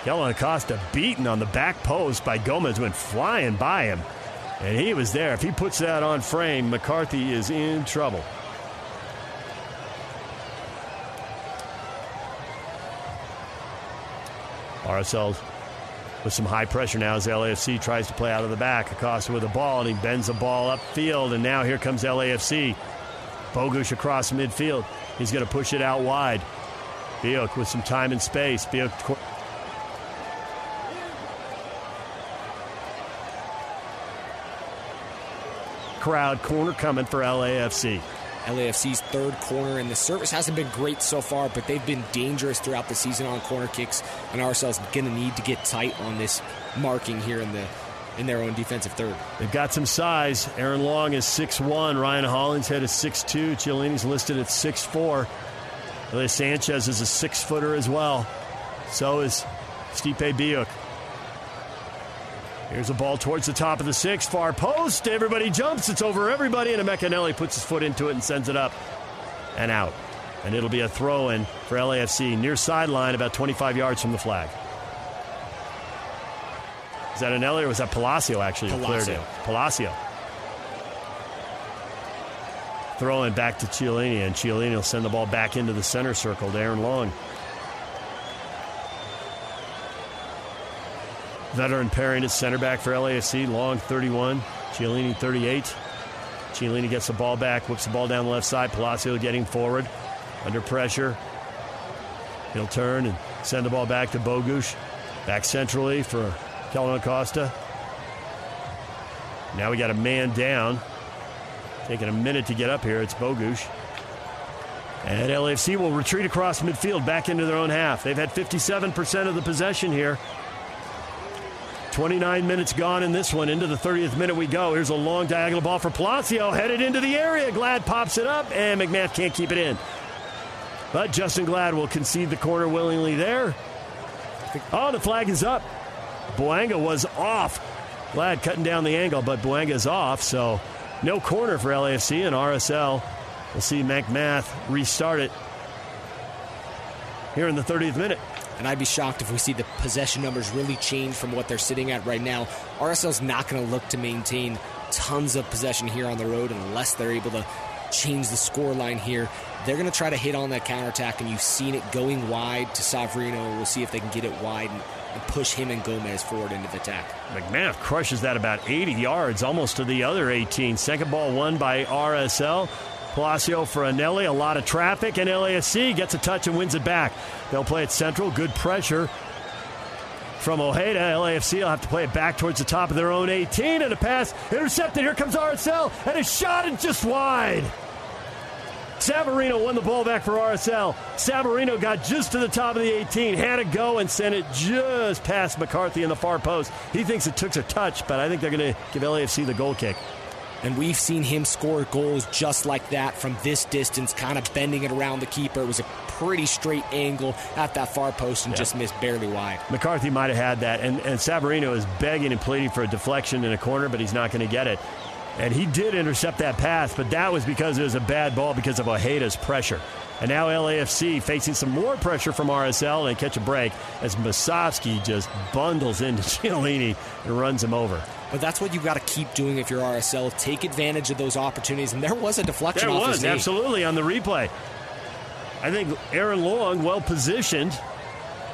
Kellyn Acosta beaten on the back post by Gomez, went flying by him. And he was there. If he puts that on frame, McCarthy is in trouble. RSL with some high pressure now as LAFC tries to play out of the back. Acosta with the ball, and he bends the ball upfield, and now here comes LAFC. Bogusz across midfield. He's going to push it out wide. Biuk with some time and space. Biuk. Crowd corner coming for LAFC. LAFC's third corner, and the service hasn't been great so far, but they've been dangerous throughout the season on corner kicks. And RSL's going to need to get tight on this marking here in the in their own defensive third. They've got some size. Aaron Long is 6'1. Ryan Hollingshead is six 6'2. Chiellini's listed at 6'4. Ilie Sanchez is a six footer as well. So is Stipe Biuk. Here's a ball towards the top of the six, far post. Everybody jumps. It's over everybody, and Emeka Eneli puts his foot into it and sends it up and out. And it'll be a throw in for LAFC near sideline, about 25 yards from the flag. Is that Eneli or was that Palacio actually? Palacio. Palacio. Throwing back to Chiellini, and Chiellini will send the ball back into the center circle to Aaron Long. Veteran pairing at center back for LAFC. Long 31, Chiellini 38. Chiellini gets the ball back, whips the ball down the left side. Palacio getting forward, under pressure. He'll turn and send the ball back to Bogusz. Back centrally for Kellyn Acosta. Now we got a man down. Taking a minute to get up here. It's Bogusz. And LAFC will retreat across midfield back into their own half. They've had 57% of the possession here. 29 minutes gone in this one. Into the 30th minute we go. Here's a long diagonal ball for Palacio. Headed into the area. Glad pops it up, and MacMath can't keep it in. But Justin Glad will concede the corner willingly there. Oh, the flag is up. Bouanga was off. Glad cutting down the angle, but Bouanga's off, so no corner for LAFC and RSL. We'll see MacMath restart it here in the 30th minute. And I'd be shocked if we see the possession numbers really change from what they're sitting at right now. RSL's not going to look to maintain tons of possession here on the road unless they're able to change the score line here. They're going to try to hit on that counterattack, and you've seen it going wide to Savarino. We'll see if they can get it wide and, and push him and Gomez forward into the attack. MacMath crushes that about 80 yards, almost to the other 18. Second ball won by RSL. Palacio for Eneli, a lot of traffic, and LAFC gets a touch and wins it back. They'll play it central, good pressure from Ojeda. LAFC will have to play it back towards the top of their own 18, and a pass intercepted. Here comes RSL, and a shot and just wide. Savarino won the ball back for RSL. Savarino got just to the top of the 18, had to go and sent it just past McCarthy in the far post. He thinks it took a touch, but I think they're going to give LAFC the goal kick. And we've seen him score goals just like that from this distance, kind of bending it around the keeper. It was a pretty straight angle at that far post and yeah. just missed barely wide. McCarthy might have had that. And, and Savarino is begging and pleading for a deflection in a corner, but he's not going to get it. And he did intercept that pass, but that was because it was a bad ball because of Ojeda's pressure. And now LAFC facing some more pressure from RSL and catch a break as Musovski just bundles into *laughs* Chiellini and runs him over. But that's what you've got to keep doing if you're RSL. Take advantage of those opportunities. And there was a deflection. There was, absolutely, on the replay. I think Aaron Long, well positioned,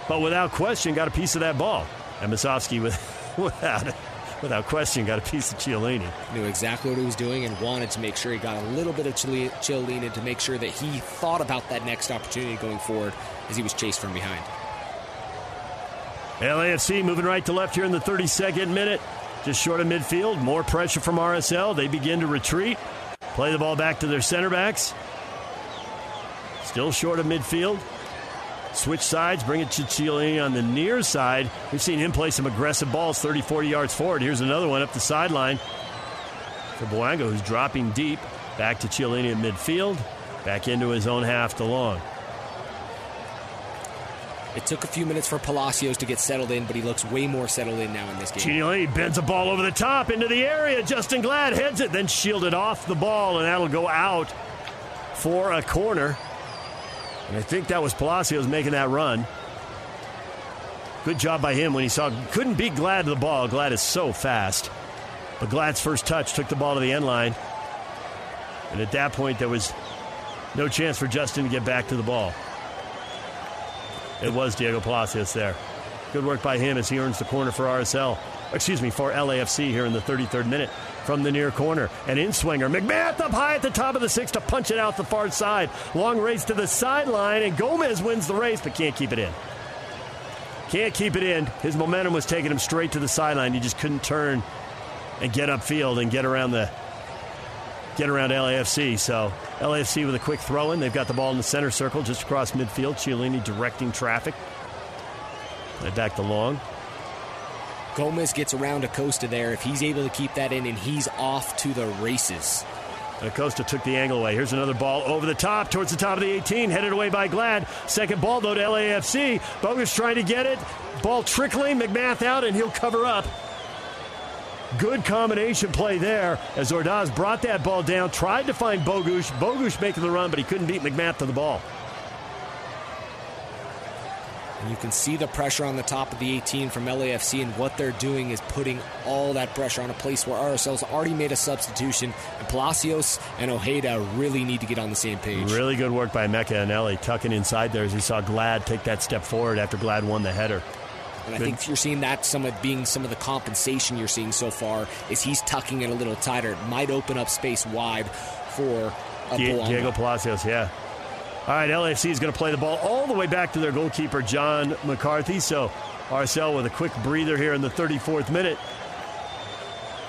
but without question, got a piece of that ball. And Musovski, with, *laughs* without, without question, got a piece of Chiellini. Knew exactly what he was doing and wanted to make sure he got a little bit of Chiellini to make sure that he thought about that next opportunity going forward as he was chased from behind. LAFC moving right to left here in the 32nd minute. Just short of midfield. More pressure from RSL. They begin to retreat. Play the ball back to their center backs. Still short of midfield. Switch sides, bring it to Chiellini on the near side. We've seen him play some aggressive balls 30, 40 yards forward. Here's another one up the sideline for Bouanga, who's dropping deep. Back to Chiellini at midfield. Back into his own half to long. It took a few minutes for Palacios to get settled in, but he looks way more settled in now in this game. Chiellini bends a ball over the top into the area. Justin Glad heads it, then shielded off the ball, and that'll go out for a corner. And I think that was Palacios making that run. Good job by him when he saw couldn't beat Glad to the ball. Glad is so fast. But Glad's first touch took the ball to the end line. And at that point there was no chance for Justen to get back to the ball. It was Diego Palacios there. Good work by him as he earns the corner for RSL. Excuse me, for LAFC here in the 33rd minute from the near corner. An in swinger. MacMath up high at the top of the six to punch it out the far side. Long race to the sideline, and Gomez wins the race but can't keep it in. Can't keep it in. His momentum was taking him straight to the sideline. He just couldn't turn and get upfield and get around the get around LAFC. So LAFC with a quick throw in. They've got the ball in the center circle just across midfield. Chiellini directing traffic. They back to Long. Gomez gets around Acosta there. If he's able to keep that in, and he's off to the races. Acosta took the angle away. Here's another ball over the top towards the top of the 18, headed away by Glad. Second ball, though, to LAFC. Bogusz trying to get it. Ball trickling. MacMath out, and he'll cover up. Good combination play there as Ordaz brought that ball down, tried to find Bogusz. Bogusz making the run, but he couldn't beat MacMath to the ball. And you can see the pressure on the top of the 18 from LAFC, and what they're doing is putting all that pressure on a place where RSL's already made a substitution, and Palacios and Ojeda really need to get on the same page. Really good work by Emeka Eneli, tucking inside there as he saw Glad take that step forward after Glad won the header. And I think you're seeing that some of being some of the compensation you're seeing so far is he's tucking it a little tighter. It might open up space wide for Diego Palacios, yeah. All right, LAFC is going to play the ball all the way back to their goalkeeper, John McCarthy. So RSL with a quick breather here in the 34th minute.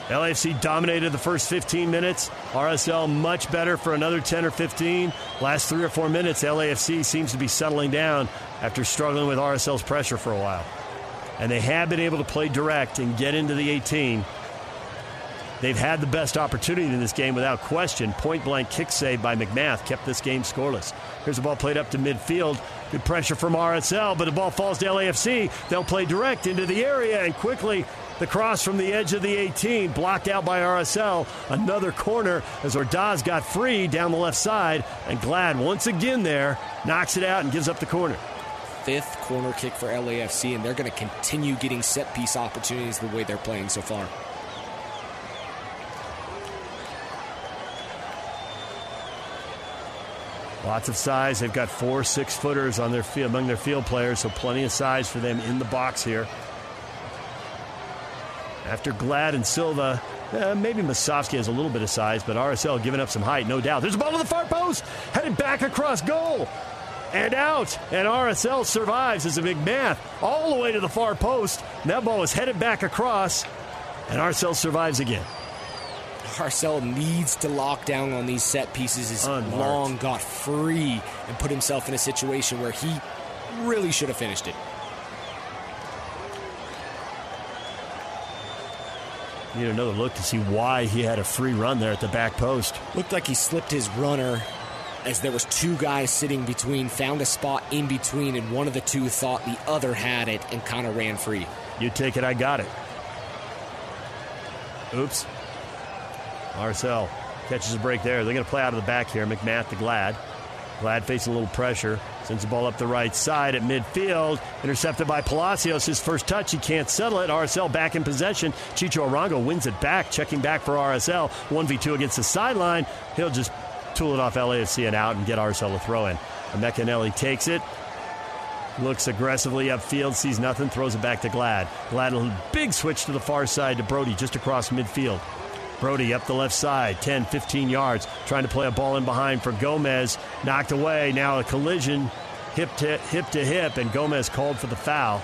LAFC dominated the first 15 minutes. RSL much better for another 10 or 15. Last three or four minutes, LAFC seems to be settling down after struggling with RSL's pressure for a while. And they have been able to play direct and get into the 18 They've had the best opportunity in this game without question. Point blank kick save by MacMath kept this game scoreless. Here's the ball played up to midfield. Good pressure from RSL, but the ball falls to LAFC. They'll play direct into the area and quickly the cross from the edge of the 18, blocked out by RSL. Another corner as Ordaz got free down the left side, and Glad once again there knocks it out and gives up the corner. Fifth corner kick for LAFC, and they're going to continue getting set piece opportunities the way they're playing so far. Lots of size. They've got four six footers on their field, among their field players, so plenty of size for them in the box here. After Glad and Silva, eh, maybe Musovski has a little bit of size, but RSL giving up some height, no doubt. There's a ball to the far post, headed back across goal and out. And RSL survives as a MacMath all the way to the far post. And that ball is headed back across, and RSL survives again. RSL needs to lock down on these set pieces as Long got free and put himself in a situation where he really should have finished it. Need another look to see why he had a free run there at the back post. Looked like he slipped his runner as there was two guys sitting between, found a spot in between, and one of the two thought the other had it and kind of ran free. You take it, I got it. Oops. RSL catches a break there. They're going to play out of the back here. MacMath to Glad. Glad facing a little pressure. Sends the ball up the right side at midfield. Intercepted by Palacios. His first touch. He can't settle it. RSL back in possession. Chicho Arango wins it back. Checking back for RSL. 1v2 against the sideline. He'll just tool it off LAFC and out and get RSL a throw in. Emeka Eneli takes it. Looks aggressively upfield, sees nothing, throws it back to Glad. Glad, a big switch to the far side to Brody, just across midfield. Brody up the left side, 10, 15 yards, trying to play a ball in behind for Gomez. Knocked away. Now a collision, hip to hip, to hip and Gomez called for the foul.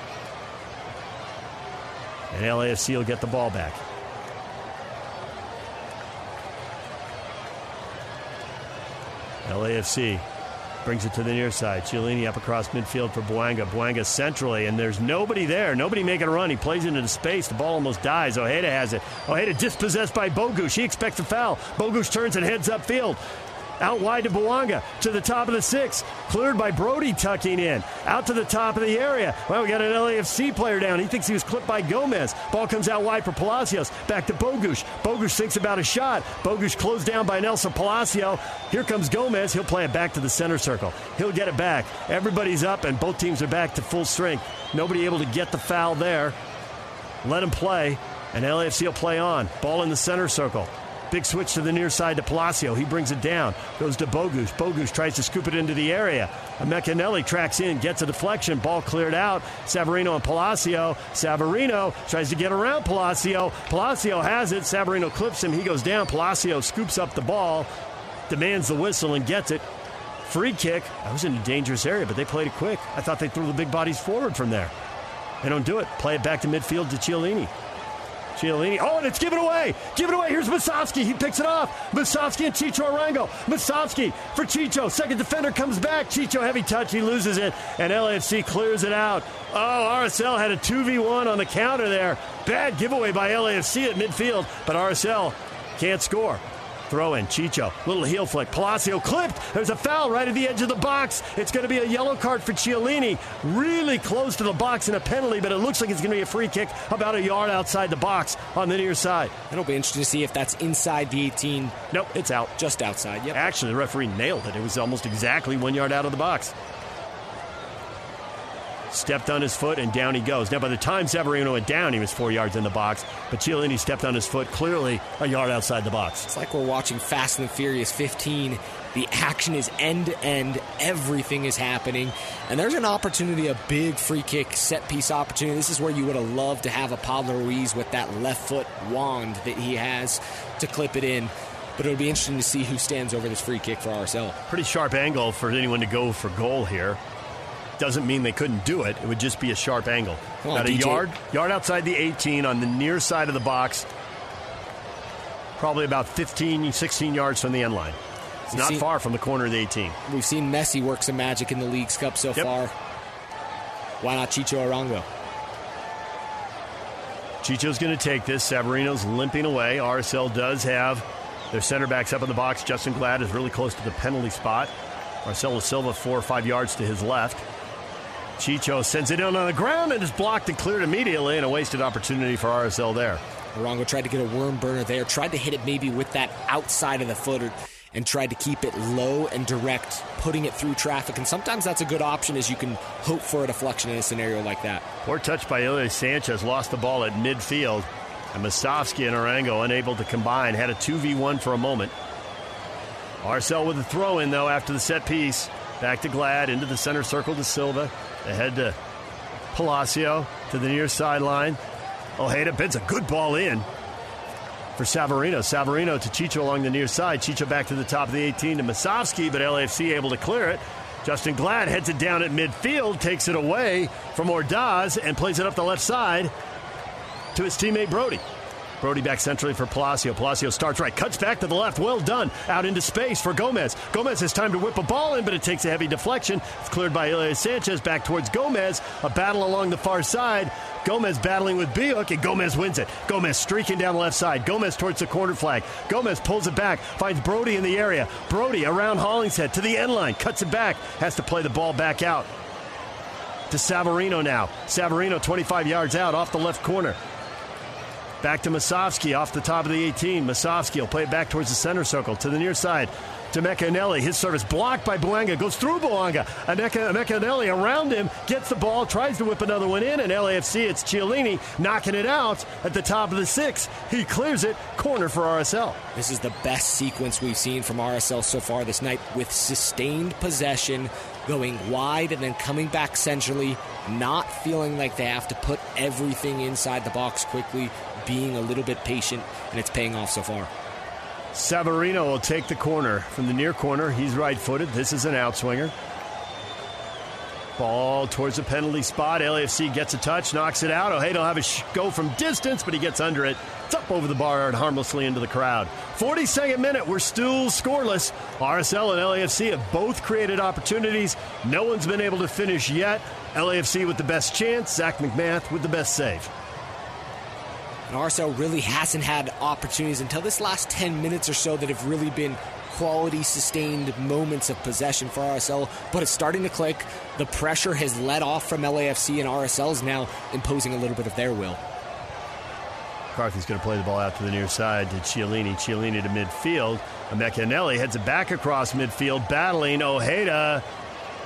And LAFC will get the ball back. LAFC brings it to the near side. Chiellini up across midfield for Bouanga. Bouanga centrally, and there's nobody there. Nobody making a run. He plays into the space. The ball almost dies. Ojeda has it. Ojeda dispossessed by Bogusz. He expects a foul. Bogusz turns and heads upfield. Out wide to Bouanga. To the top of the six. Cleared by Brody tucking in. Out to the top of the area. Well, we got an LAFC player down. He thinks he was clipped by Gomez. Ball comes out wide for Palacios. Back to Bogusz. Bogusz thinks about a shot. Bogusz closed down by Nelson Palacio. Here comes Gomez. He'll play it back to the center circle. He'll get it back. Everybody's up, and both teams are back to full strength. Nobody able to get the foul there. Let him play, and LAFC will play on. Ball in the center circle. Big switch to the near side to Palacio. He brings it down. Goes to Bogusz. Bogusz tries to scoop it into the area. Emeka Eneli tracks in, gets a deflection. Ball cleared out. Savarino and Palacio. Savarino tries to get around Palacio. Palacio has it. Savarino clips him. He goes down. Palacio scoops up the ball, demands the whistle, and gets it. Free kick. I was in a dangerous area, but they played it quick. I thought they threw the big bodies forward from there. They don't do it. Play it back to midfield to Chiellini. Chiellini. Oh, and it's given away. Give it away. Here's Musovski. He picks it off. Musovski and Chicho Arango. Musovski for Chicho. Second defender comes back. Chicho heavy touch. He loses it. And LAFC clears it out. Oh, RSL had a 2v1 on the counter there. Bad giveaway by LAFC at midfield, but RSL can't score. Throw in, Chicho. Little heel flick. Palacio clipped. There's a foul right at the edge of the box. It's going to be a yellow card for Chiellini. Really close to the box and a penalty, but it looks like it's going to be a free kick about a yard outside the box on the near side. It'll be interesting to see if that's inside the 18. Nope, it's out. Just outside, yep. Actually, the referee nailed it. It was almost exactly one yard out of the box stepped on his foot, and down he goes. Now, by the time Savarino went down, he was four yards in the box, but Chiellini stepped on his foot, clearly a yard outside the box. It's like we're watching Fast and the Furious 15. The action is end to end, everything is happening, and there's an opportunity, a big free kick set piece opportunity. This is where you would have loved to have a Pablo Ruiz with that left foot wand that he has to clip it in but it'll be interesting to see who stands over this free kick for RSL. Pretty sharp angle for anyone to go for goal here doesn't mean they couldn't do it. It would just be a sharp angle. On, About a DJ. yard, yard outside the 18 on the near side of the box. Probably about 15, 16 yards from the end line. It's We've not seen- far from the corner of the 18. We've seen Messi work some magic in the Leagues Cup so Yep. far. Why not Chicho Arango? Chicho's going to take this. Savarino's limping away. RSL does have their center backs up in the box. Justin Glad is really close to the penalty spot. Marcelo Silva four or five yards to his left. Chicho sends it in on the ground and is blocked and cleared immediately, and a wasted opportunity for RSL there. Arango tried to get a worm burner there, tried to hit it maybe with that outside of the foot and tried to keep it low and direct, putting it through traffic. And sometimes that's a good option as you can hope for a deflection in a scenario like that. Poor touch by Ilie Sanchez, lost the ball at midfield. And Musovski and Arango unable to combine, had a 2v1 for a moment. RSL with a throw in, though, after the set piece. Back to Glad, into the center circle to Silva. Ahead to Palacio, to the near sideline. Ojeda bids a good ball in for Savarino. Savarino to Chicho along the near side. Chicho back to the top of the 18 to Musovski, but LAFC able to clear it. Justin Glad heads it down at midfield, takes it away from Ordaz, and plays it up the left side to his teammate Brody. Brody back centrally for Palacio. Palacio starts right, cuts back to the left. Well done. Out into space for Gomez. Gomez has time to whip a ball in, but it takes a heavy deflection. It's cleared by Elias Sanchez back towards Gomez. A battle along the far side. Gomez battling with Biuk, and Gomez wins it. Gomez streaking down the left side. Gomez towards the corner flag. Gomez pulls it back, finds Brody in the area. Brody around Hollingshead to the end line, cuts it back, has to play the ball back out to Savarino now. Savarino 25 yards out off the left corner. Back to Musovski off the top of the 18. Musovski will play it back towards the center circle to the near side. To Emeka Eneli. His service blocked by Bouanga. Goes through Bouanga. Mecanelli around him. Gets the ball. Tries to whip another one in. And LAFC, it's Chiellini knocking it out at the top of the six. He clears it. Corner for RSL. This is the best sequence we've seen from RSL so far this night with sustained possession, going wide and then coming back centrally, not feeling like they have to put everything inside the box quickly, being a little bit patient, and it's paying off so far. Savarino will take the corner from the near corner. He's right footed. This is an outswinger. Ball towards the penalty spot. LAFC gets a touch, knocks it out. Ojeda will have a sh- go from distance, but he gets under it. It's up over the bar and harmlessly into the crowd. 42nd minute, we're still scoreless. RSL and LAFC have both created opportunities. No one's been able to finish yet. LAFC with the best chance, Zac MacMath with the best save. And RSL really hasn't had opportunities until this last 10 minutes or so that have really been quality sustained moments of possession for RSL, but it's starting to click. The pressure has let off from LAFC, and RSL is now imposing a little bit of their will. McCarthy's going to play the ball out to the near side to Chiellini. Chiellini to midfield. Emeka Eneli heads it back across midfield, battling Ojeda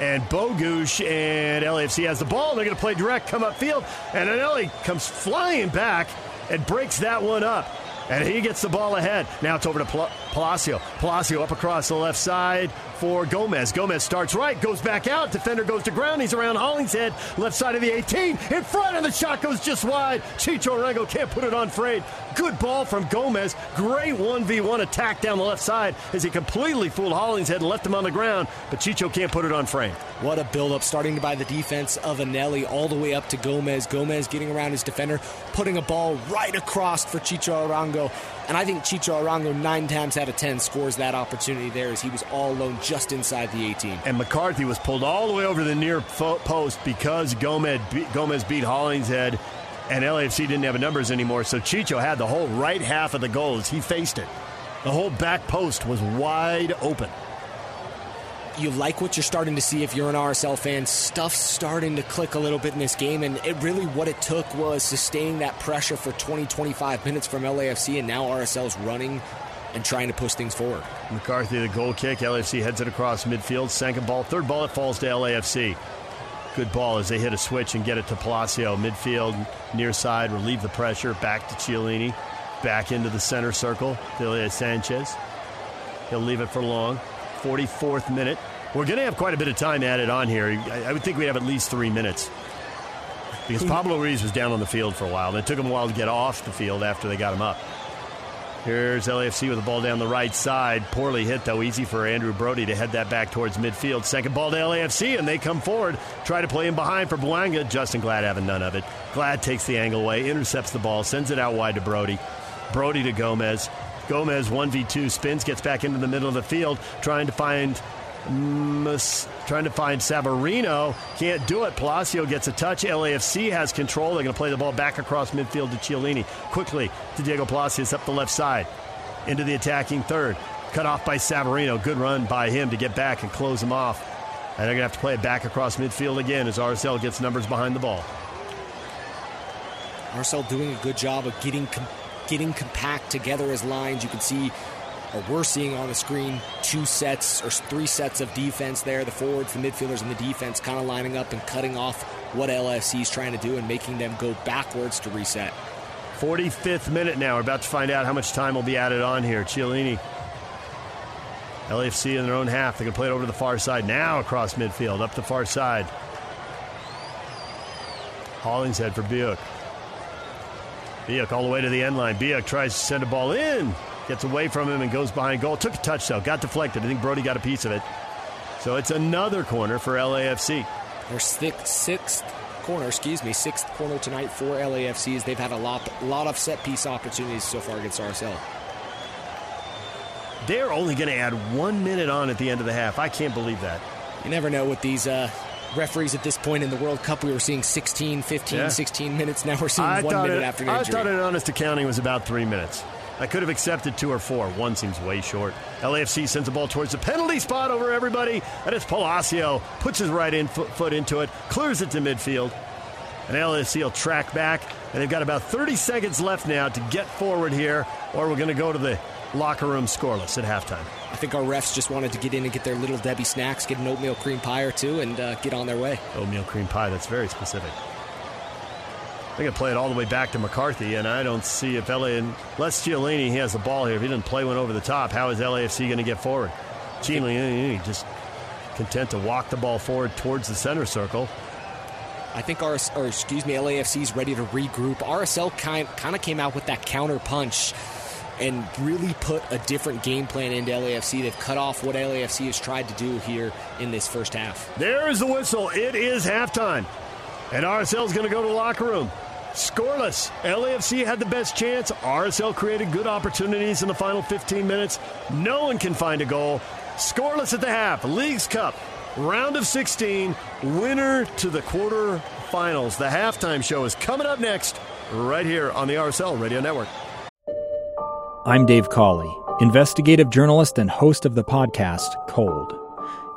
and Bogusz. And LAFC has the ball. They're going to play direct, come upfield. And Eneli comes flying back and breaks that one up. And he gets the ball ahead. Now it's over to Pal- Palacio. Palacio up across the left side for Gomez. Gomez starts right, goes back out. Defender goes to ground. He's around Hollingshead, left side of the 18. In front, and the shot goes just wide. Chicho Arango can't put it on Frade. Good ball from Gomez. Great 1v1 attack down the left side as he completely fooled Hollingshead and left him on the ground, but Chicho can't put it on frame. What a build-up, starting by the defense of Eneli all the way up to Gomez. Gomez getting around his defender, putting a ball right across for Chicho Arango. And I think Chicho Arango, nine times out of ten, scores that opportunity there as he was all alone just inside the 18. And McCarthy was pulled all the way over the near post because Gomez beat, Gomez beat Hollingshead and LAFC didn't have numbers anymore. So Chicho had the whole right half of the goal as he faced it. The whole back post was wide open. You like what you're starting to see if you're an RSL fan. Stuff's starting to click a little bit in this game, and it really what it took was sustaining that pressure for 20, 25 minutes from LAFC, and now RSL's running and trying to push things forward. McCarthy, the goal kick. LAFC heads it across midfield. Second ball, third ball, it falls to LAFC. Good ball as they hit a switch and get it to Palacio. Midfield, near side, relieve the pressure. Back to Chiellini. Back into the center circle. Delia Sanchez. He'll leave it for long. 44th minute. We're going to have quite a bit of time added on here. I would think we'd have at least three minutes. Because hmm. Pablo Ruiz was down on the field for a while. And it took him a while to get off the field after they got him up. Here's LAFC with the ball down the right side. Poorly hit, though. Easy for Andrew Brody to head that back towards midfield. Second ball to LAFC, and they come forward. Try to play him behind for Bouanga. Justen Glad having none of it. Glad takes the angle away, intercepts the ball, sends it out wide to Brody. Brody to Gomez. Gomez 1v2 spins, gets back into the middle of the field, trying to find trying to find Savarino. Can't do it. Palacio gets a touch. LAFC has control. They're going to play the ball back across midfield to Chiellini. Quickly to Diego Palacios up the left side. Into the attacking third. Cut off by Savarino. Good run by him to get back and close him off. And they're going to have to play it back across midfield again as RSL gets numbers behind the ball. RSL doing a good job of getting getting compact together as lines. You can see or we're seeing on the screen two sets or three sets of defense there the forwards, the midfielders, and the defense kind of lining up and cutting off what LFC is trying to do and making them go backwards to reset. 45th minute now. We're about to find out how much time will be added on here. Chiellini. LAFC in their own half. They can play it over to the far side now across midfield, up the far side. Hollingshead for Biuk. Biuk all the way to the end line. Biuk tries to send a ball in. Gets away from him and goes behind goal. Took a touch though. Got deflected. I think Brody got a piece of it. So it's another corner for LAFC. Their sixth, sixth corner, excuse me, sixth corner tonight for LAFC as they've had a lot, lot of set piece opportunities so far against RSL. They're only going to add one minute on at the end of the half. I can't believe that. You never know with these uh, referees at this point in the World Cup. We were seeing 16, 15, yeah. 16 minutes. Now we're seeing I one minute it, after I injury. I thought an honest accounting was about three minutes. I could have accepted two or four. One seems way short. LAFC sends the ball towards the penalty spot over everybody, and it's Palacio. Puts his right in foot, foot into it, clears it to midfield. And LAFC will track back, and they've got about 30 seconds left now to get forward here, or we're going to go to the locker room scoreless at halftime. I think our refs just wanted to get in and get their little Debbie snacks, get an oatmeal cream pie or two, and uh, get on their way. Oatmeal cream pie, that's very specific. They can play it all the way back to McCarthy, and I don't see if LA and Les Chiellini he has the ball here. If he didn't play one over the top, how is LAFC going to get forward? Chiellini just content to walk the ball forward towards the center circle. I think our, or excuse me, LAFC is ready to regroup. RSL kind kind of came out with that counter punch and really put a different game plan into LAFC. They've cut off what LAFC has tried to do here in this first half. There is the whistle. It is halftime. And RSL is going to go to the locker room. Scoreless. LAFC had the best chance. RSL created good opportunities in the final 15 minutes. No one can find a goal. Scoreless at the half. Leagues Cup, round of 16, winner to the quarterfinals. The halftime show is coming up next, right here on the RSL Radio Network. I'm Dave Cawley, investigative journalist and host of the podcast Cold.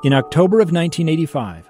In October of 1985,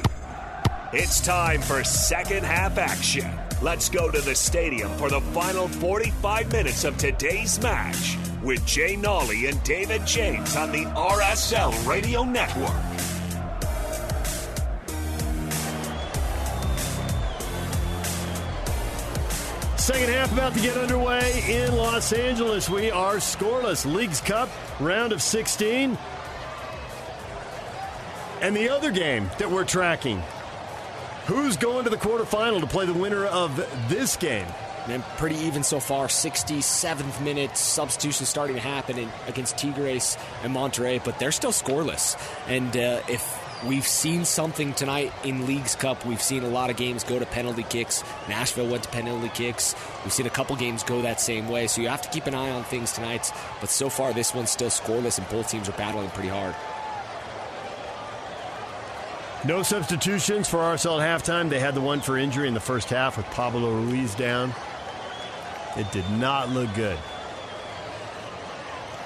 It's time for second half action. Let's go to the stadium for the final 45 minutes of today's match with Jay Nolly and David James on the RSL Radio Network. Second half about to get underway in Los Angeles. We are scoreless. Leagues Cup, round of 16. And the other game that we're tracking who's going to the quarterfinal to play the winner of this game? And pretty even so far. 67th minute substitution starting to happen in, against Tigres and Monterrey, but they're still scoreless. And uh, if we've seen something tonight in Leagues Cup, we've seen a lot of games go to penalty kicks. Nashville went to penalty kicks. We've seen a couple games go that same way. So you have to keep an eye on things tonight. But so far, this one's still scoreless, and both teams are battling pretty hard. No substitutions for RSL at halftime. They had the one for injury in the first half with Pablo Ruiz down. It did not look good.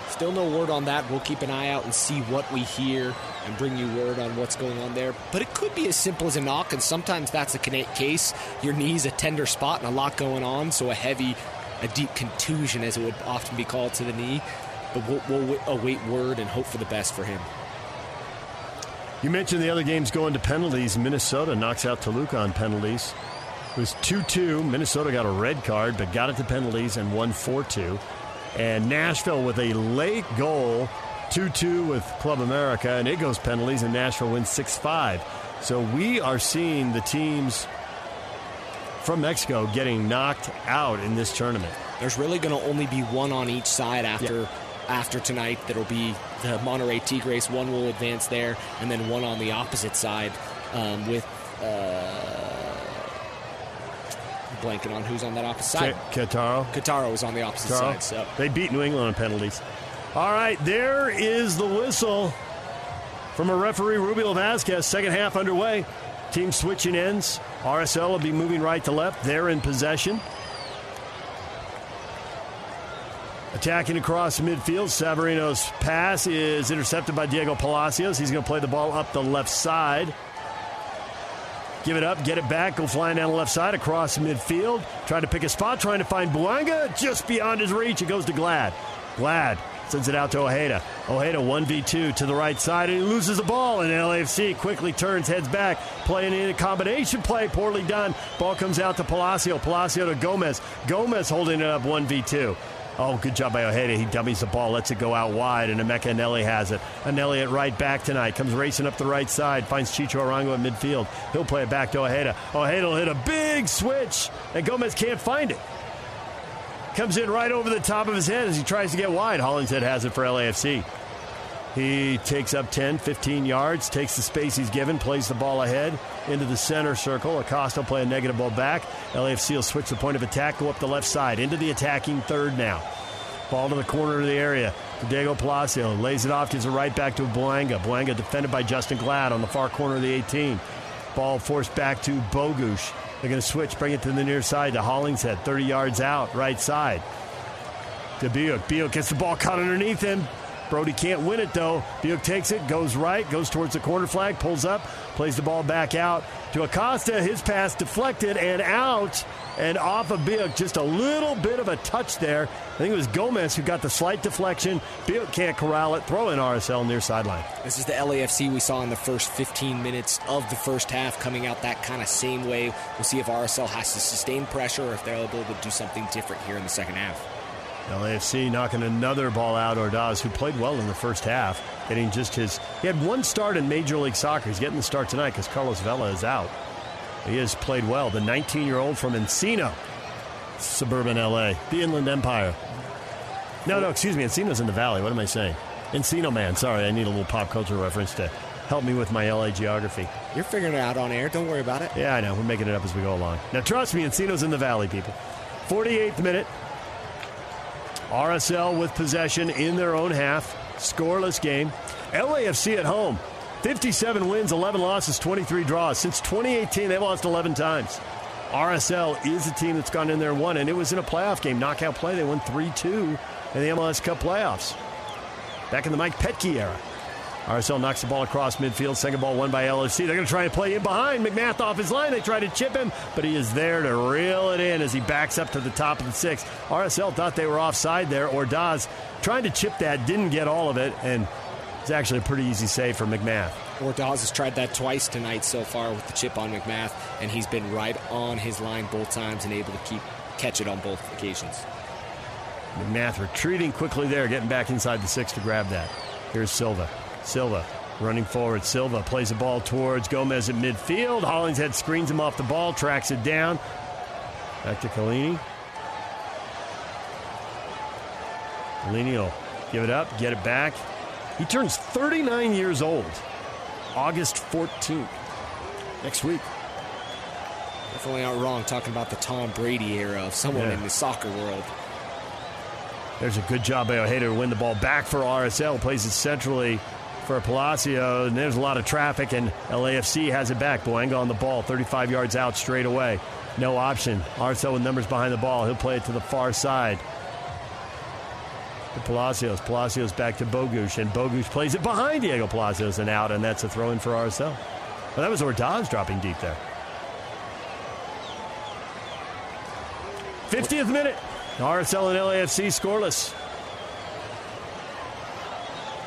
Still no word on that. We'll keep an eye out and see what we hear and bring you word on what's going on there. But it could be as simple as a knock, and sometimes that's the case. Your knee's a tender spot and a lot going on, so a heavy, a deep contusion, as it would often be called, to the knee. But we'll, we'll await word and hope for the best for him. You mentioned the other games going to penalties. Minnesota knocks out Toluca on penalties. It was 2 2. Minnesota got a red card, but got it to penalties and won 4 2. And Nashville with a late goal, 2 2 with Club America, and it goes penalties, and Nashville wins 6 5. So we are seeing the teams from Mexico getting knocked out in this tournament. There's really going to only be one on each side after. Yeah after tonight. That'll be the Monterrey Tigres. One will advance there, and then one on the opposite side um, with. Uh, blanking on who's on that opposite side. Querétaro. Querétaro was on the opposite side. So they beat New England on penalties. All right, there is the whistle from a referee, Rubio Vasquez. Second half underway. Team switching ends. RSL will be moving right to left. They're in possession. Attacking across midfield, Savarino's pass is intercepted by Diego Palacios. He's going to play the ball up the left side. Give it up, get it back, go flying down the left side across midfield. Trying to pick a spot, trying to find Bouanga Just beyond his reach. It goes to Glad. Glad sends it out to Ojeda. Ojeda 1v2 to the right side, and he loses the ball. And LAFC quickly turns, heads back, playing in a combination play, poorly done. Ball comes out to Palacio. Palacio to Gomez. Gomez holding it up 1v2. Oh, good job by Ojeda. He dummies the ball, lets it go out wide, and Emeka Eneli has it. Eneli at right back tonight. Comes racing up the right side, finds Chicho Arango at midfield. He'll play it back to Ojeda. Ojeda will hit a big switch, and Gomez can't find it. Comes in right over the top of his head as he tries to get wide. Hollingshead has it for LAFC. He takes up 10, 15 yards, takes the space he's given, plays the ball ahead into the center circle. Acosta will play a negative ball back. LAFC will switch the point of attack, go up the left side, into the attacking third now. Ball to the corner of the area. Diego Palacio lays it off, gives it right back to Bouanga. Bouanga defended by Justen Glad on the far corner of the 18. Ball forced back to Bogusz. They're going to switch, bring it to the near side to Hollingshead, 30 yards out, right side. To Biuk. Biuk gets the ball caught underneath him. Brody can't win it though. Biuk takes it, goes right, goes towards the corner flag, pulls up, plays the ball back out to Acosta. His pass deflected and out and off of Biuk. Just a little bit of a touch there. I think it was Gomez who got the slight deflection. Biuk can't corral it. Throw in RSL near sideline. This is the LAFC we saw in the first 15 minutes of the first half, coming out that kind of same way. We'll see if RSL has to sustain pressure or if they're able to do something different here in the second half. LAFC knocking another ball out. Ordaz, who played well in the first half, getting just his. He had one start in Major League Soccer. He's getting the start tonight because Carlos Vela is out. He has played well. The 19 year old from Encino, suburban LA, the Inland Empire. No, no, excuse me. Encino's in the valley. What am I saying? Encino man. Sorry, I need a little pop culture reference to help me with my LA geography. You're figuring it out on air. Don't worry about it. Yeah, I know. We're making it up as we go along. Now, trust me, Encino's in the valley, people. 48th minute. RSL with possession in their own half. Scoreless game. LAFC at home. 57 wins, 11 losses, 23 draws. Since 2018, they've lost 11 times. RSL is a team that's gone in there and won, and it was in a playoff game, knockout play. They won 3 2 in the MLS Cup playoffs. Back in the Mike Petke era. RSL knocks the ball across midfield. Second ball won by LFC. They're going to try and play in behind. MacMath off his line. They try to chip him, but he is there to reel it in as he backs up to the top of the six. RSL thought they were offside there. Ordaz trying to chip that, didn't get all of it, and it's actually a pretty easy save for MacMath. Ordaz has tried that twice tonight so far with the chip on MacMath, and he's been right on his line both times and able to keep catch it on both occasions. MacMath retreating quickly there, getting back inside the six to grab that. Here's Silva. Silva running forward. Silva plays the ball towards Gomez at midfield. Hollingshead screens him off the ball, tracks it down. Back to Chiellini. Chiellini will give it up, get it back. He turns 39 years old August 14th. Next week. Definitely not wrong talking about the Tom Brady era of someone Yeah. in the soccer world. There's a good job by Ojeda to win the ball back for RSL. Plays it centrally for Palacio. And there's a lot of traffic, and LAFC has it back. Bouanga on the ball, 35 yards out straight away. No option. RSL with numbers behind the ball. He'll play it to the far side. To Palacios. Palacios back to Bogusz, and Bogusz plays it behind Diego Palacios and out, and that's a throw in for RSL. Well, that was Ordaz dropping deep there. 50th minute. RSL and LAFC scoreless.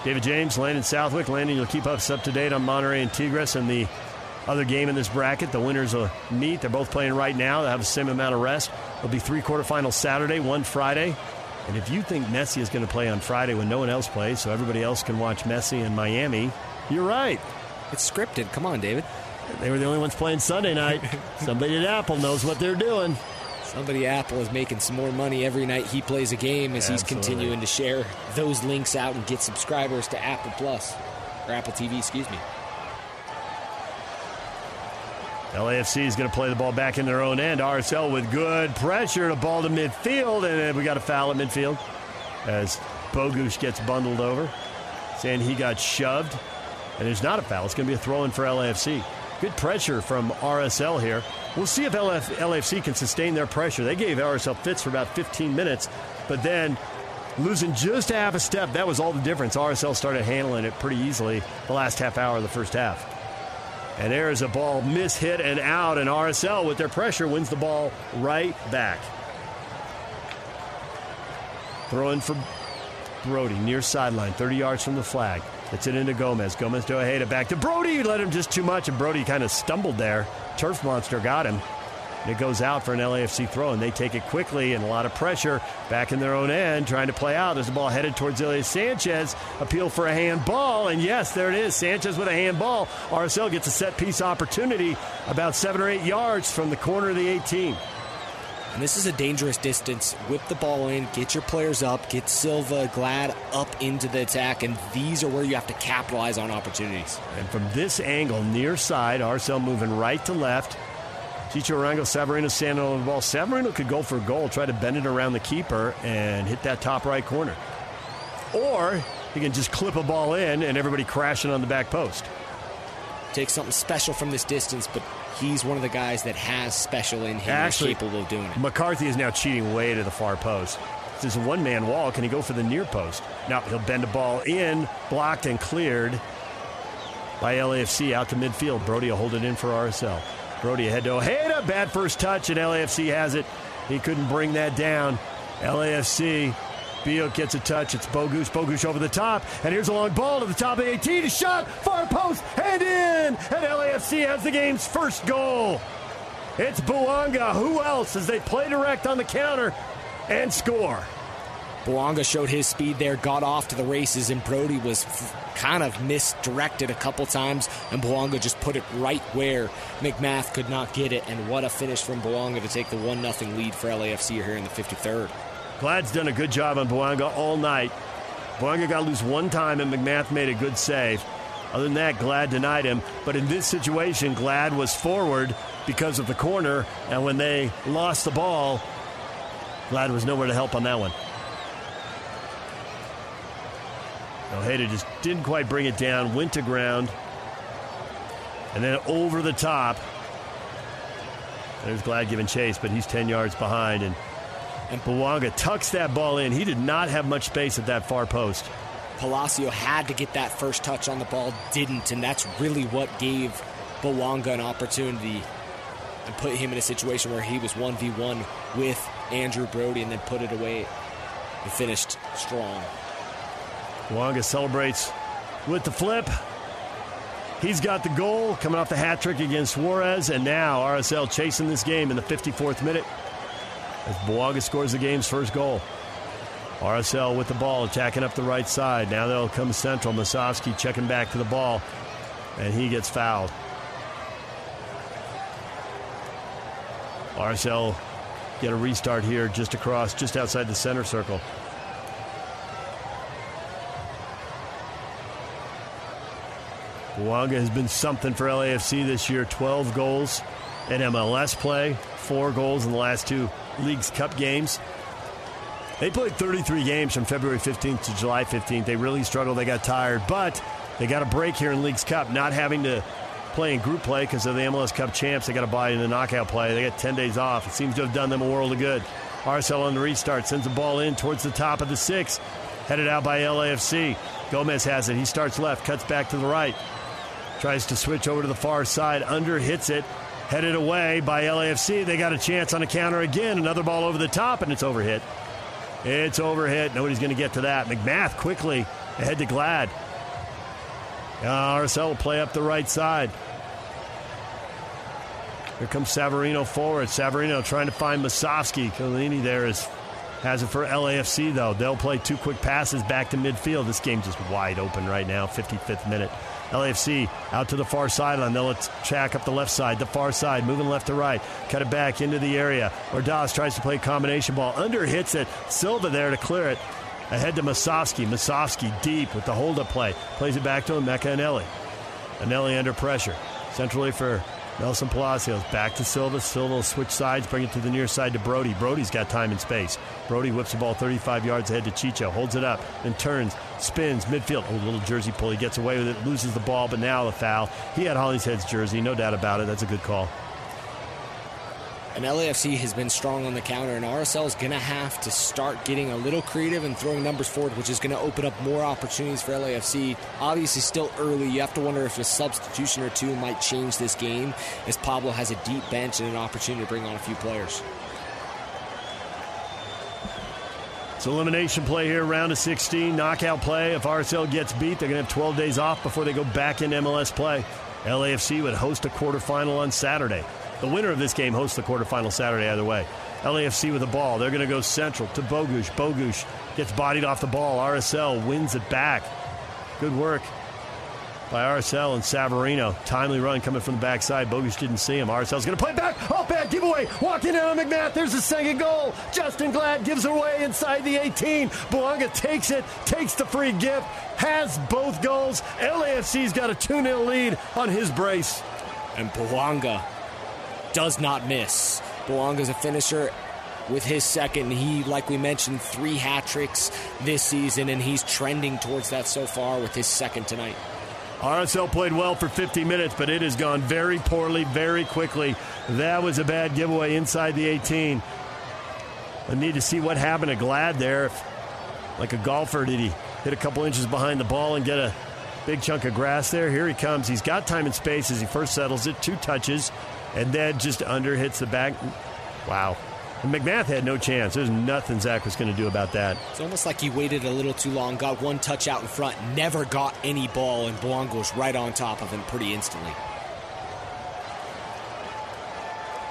David James, Landon Southwick. Landon, you'll keep us up to date on Monterrey and Tigres and the other game in this bracket. The winners will meet. They're both playing right now. They'll have the same amount of rest. There'll be three quarterfinals Saturday, one Friday. And if you think Messi is going to play on Friday when no one else plays, so everybody else can watch Messi in Miami, you're right. It's scripted. Come on, David. They were the only ones playing Sunday night. *laughs* Somebody at Apple knows what they're doing. Somebody Apple is making some more money every night he plays a game as he's Absolutely. continuing to share those links out and get subscribers to Apple Plus or Apple TV, excuse me. LAFC is going to play the ball back in their own end. RSL with good pressure, the ball to midfield, and we got a foul at midfield as Bogusz gets bundled over, saying he got shoved. And there's not a foul. It's going to be a throw in for LAFC. Good pressure from RSL here. We'll see if LF, LAFC can sustain their pressure. They gave RSL fits for about 15 minutes, but then losing just half a step, that was all the difference. RSL started handling it pretty easily the last half hour of the first half. And there is a ball mishit and out, and RSL with their pressure wins the ball right back. Throw in for Brody near sideline, 30 yards from the flag. Gets it into Gomez. Gomez to Ojeda. Back to Brody. Let him just too much, and Brody kind of stumbled there. Turf Monster got him. And it goes out for an LAFC throw, and they take it quickly and a lot of pressure back in their own end, trying to play out. There's a ball headed towards Ilie Sanchez. Appeal for a handball, and yes, there it is. Sanchez with a handball. RSL gets a set piece opportunity about seven or eight yards from the corner of the 18. And this is a dangerous distance. Whip the ball in, get your players up, get Silva, Glad up into the attack, and these are where you have to capitalize on opportunities. And from this angle, near side, RSL moving right to left. Chicho Arango, Savarino standing on the ball. Savarino could go for a goal, try to bend it around the keeper and hit that top right corner. Or he can just clip a ball in and everybody crashing on the back post. Take something special from this distance, but he's one of the guys that has special in him Actually, capable of doing it. McCarthy is now cheating way to the far post. This is a one man wall. Can he go for the near post? Now he'll bend a ball in, blocked and cleared by LAFC out to midfield. Brody will hold it in for RSL. Brody ahead to Ojeda. Bad first touch, and LAFC has it. He couldn't bring that down. LAFC. Beal gets a touch. It's Bogusz. Bogusz over the top. And here's a long ball to the top of the 18. A shot. Far post. And in. And LAFC has the game's first goal. It's Bouanga. Who else as they play direct on the counter and score? Bouanga showed his speed there, got off to the races, and Brody was f- kind of misdirected a couple times, and Bouanga just put it right where MacMath could not get it. And what a finish from Bouanga to take the 1 0 lead for LAFC here in the 53rd. Glad's done a good job on Bouanga all night. Bouanga got loose one time, and MacMath made a good save. Other than that, Glad denied him. But in this situation, Glad was forward because of the corner, and when they lost the ball, Glad was nowhere to help on that one. Ojeda just didn't quite bring it down, went to ground, and then over the top. There's Glad giving chase, but he's 10 yards behind, and and Bouanga tucks that ball in. He did not have much space at that far post. Palacio had to get that first touch on the ball, didn't, and that's really what gave Bouanga an opportunity and put him in a situation where he was 1v1 with Andrew Brody and then put it away and finished strong. Bouanga celebrates with the flip. He's got the goal coming off the hat trick against Juarez, and now RSL chasing this game in the 54th minute as Bouanga scores the game's first goal. RSL with the ball, attacking up the right side. Now they'll come central. Musovski checking back to the ball, and he gets fouled. RSL get a restart here just across, just outside the center circle. Bouanga has been something for LAFC this year 12 goals in MLS play, four goals in the last two Leagues Cup games. They played 33 games from February 15th to July 15th. They really struggled. They got tired, but they got a break here in Leagues Cup, not having to play in group play because of the MLS Cup champs. They got to buy in the knockout play. They got 10 days off. It seems to have done them a world of good. RSL on the restart sends the ball in towards the top of the six, headed out by LAFC. Gomez has it. He starts left, cuts back to the right, tries to switch over to the far side, under hits it, headed away by LAFC. They got a chance on a counter again. Another ball over the top, and it's overhit. It's overhit. Nobody's going to get to that. MacMath quickly ahead to Glad. Uh, RSL will play up the right side. Here comes Savarino forward. Savarino trying to find Musovski. Collini there is has it for LAFC though. They'll play two quick passes back to midfield. This game just wide open right now. 55th minute. LAFC out to the far sideline. They'll attack up the left side, the far side, moving left to right. Cut it back into the area. Ordaz tries to play combination ball. Under hits it. Silva there to clear it. Ahead to Musovski. Musovski deep with the hold up play. Plays it back to Emeka Eneli. Anelli under pressure. Centrally for Nelson Palacios back to Silva. Silva will switch sides, bring it to the near side to Brody. Brody's got time and space. Brody whips the ball 35 yards ahead to Chicho, holds it up, then turns, spins, midfield. Oh, little jersey pull. He gets away with it, loses the ball, but now the foul. He had Hollingshead's jersey, no doubt about it. That's a good call. And LAFC has been strong on the counter, and RSL is going to have to start getting a little creative and throwing numbers forward, which is going to open up more opportunities for LAFC. Obviously, still early. You have to wonder if a substitution or two might change this game, as Pablo has a deep bench and an opportunity to bring on a few players. It's elimination play here, round of 16, knockout play. If RSL gets beat, they're going to have 12 days off before they go back in MLS play. LAFC would host a quarterfinal on Saturday. The winner of this game hosts the quarterfinal Saturday either way. LAFC with the ball. They're going to go central to Bogusz. Bogusz gets bodied off the ball. RSL wins it back. Good work by RSL and Savarino. Timely run coming from the backside. Bogusz didn't see him. RSL's going to play back. Oh, bad giveaway. Walking in on MacMath. There's the second goal. Justen Glad gives away inside the 18. Bouanga takes it, takes the free gift, has both goals. LAFC's got a 2 0 lead on his brace. And Bouanga does not miss. Bouanga's a finisher with his second. He, like we mentioned, three hat tricks this season, and he's trending towards that so far with his second tonight. RSL played well for 50 minutes, but it has gone very poorly, very quickly. That was a bad giveaway inside the 18. I need to see what happened to Glad there. If, like a golfer, did he hit a couple inches behind the ball and get a big chunk of grass there? Here he comes. He's got time and space as he first settles it. Two touches, and then just under hits the back. Wow. And MacMath had no chance. There's nothing Zac was going to do about that. It's almost like he waited a little too long, got one touch out in front, never got any ball, and Bouanga was right on top of him pretty instantly.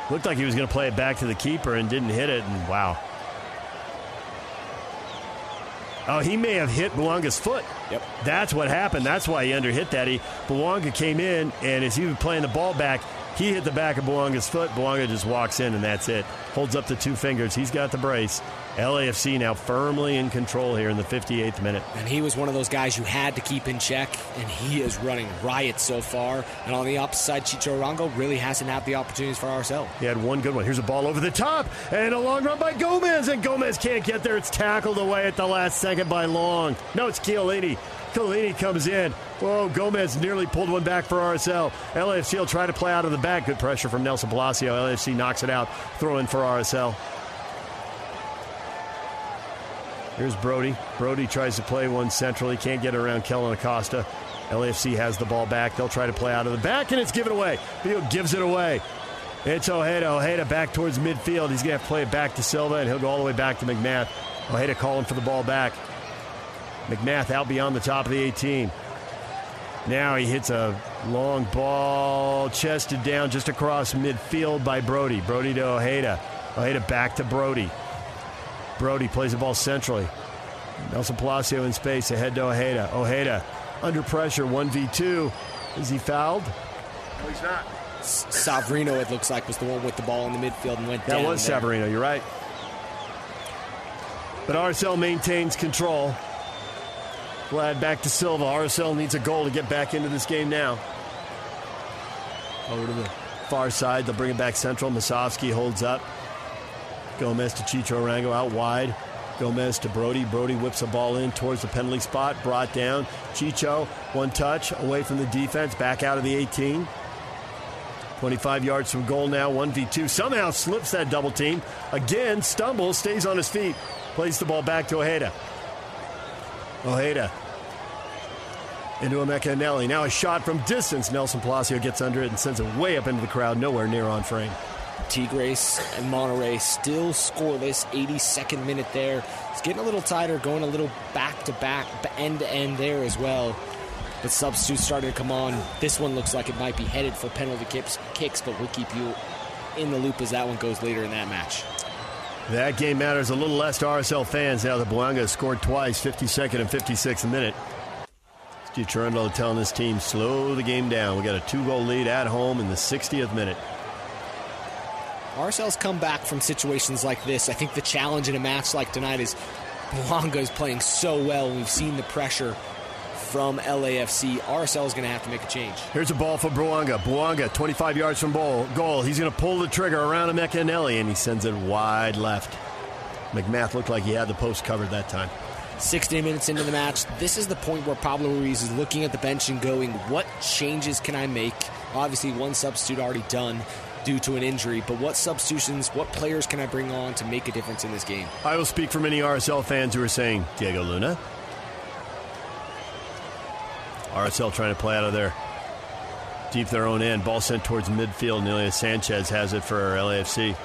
Looked like he was going to play it back to the keeper and didn't hit it, and wow. Oh, he may have hit Bouanga's foot. Yep. That's what happened. That's why he underhit that. He Bouanga came in, and as he was playing the ball back, He hit the back of Bouanga's foot. Bouanga just walks in, and that's it. Holds up the two fingers. He's got the brace. LAFC now firmly in control here in the 58th minute. And he was one of those guys you had to keep in check, and he is running riot so far. And on the opposite side, Chicho Arango really hasn't had the opportunities for ourselves. He had one good one. Here's a ball over the top, and a long run by Gomez, and Gomez can't get there. It's tackled away at the last second by Long. No, it's Chiellini. Chiellini comes in. Whoa, Gomez nearly pulled one back for RSL. LAFC will try to play out of the back. Good pressure from Nelson Palacio. LAFC knocks it out. Throw in for RSL. Here's Brody. Brody tries to play one centrally. Can't get around Kellyn Acosta. LAFC has the ball back. They'll try to play out of the back, and it's given away. Field gives it away. It's Ojeda. Ojeda back towards midfield. He's going to have to play it back to Silva, and he'll go all the way back to MacMath. Ojeda calling for the ball back. MacMath out beyond the top of the 18. Now he hits a long ball, chested down just across midfield by Brody. Brody to Ojeda. Ojeda back to Brody. Brody plays the ball centrally. Nelson Palacio in space ahead to Ojeda. Ojeda under pressure, 1v2. Is he fouled? No, he's not. Savarino, it looks like, was the one with the ball in the midfield and went that down. That was there. Savarino, you're right. But RSL maintains control. Glad back to Silva. RSL needs a goal to get back into this game now. Over to the far side. They'll bring it back central. Musovski holds up. Gomez to Chicho Arango out wide. Gomez to Brody. Brody whips a ball in towards the penalty spot. Brought down. Chicho, one touch away from the defense. Back out of the 18. 25 yards from goal now. 1v2. Somehow slips that double team. Again, stumbles, stays on his feet. Plays the ball back to Ojeda. Ojeda into Emeka Eneli. Now a shot from distance. Nelson Palacio gets under it and sends it way up into the crowd, nowhere near on frame. Tigres and Monterrey still scoreless. 82nd minute there. It's getting a little tighter, going a little back to back, end to end there as well. But substitutes starting to come on. This one looks like it might be headed for penalty kicks, kicks, but we'll keep you in the loop as that one goes later in that match. That game matters a little less to RSL fans now that Bouanga has scored twice, 52nd and 56th minute. Steve Cherundolo telling his team, slow the game down. We got a two-goal lead at home in the 60th minute. RSL's come back from situations like this. I think the challenge in a match like tonight is Bouanga is playing so well. We've seen the pressure from LAFC. RSL is going to have to make a change. Here's a ball for Bouanga. Bouanga, 25 yards from goal. goal. He's going to pull the trigger around Emeka Eneli, and he sends it wide left. MacMath looked like he had the post covered that time. 16 minutes into the match, this is the point where Pablo Ruiz is looking at the bench and going, what changes can I make? Obviously, one substitute already done due to an injury, but what substitutions, what players can I bring on to make a difference in this game? I will speak for many RSL fans who are saying, Diego Luna. RSL trying to play out of there deep their own end. Ball sent towards midfield. Ilie Sanchez has it for LAFC.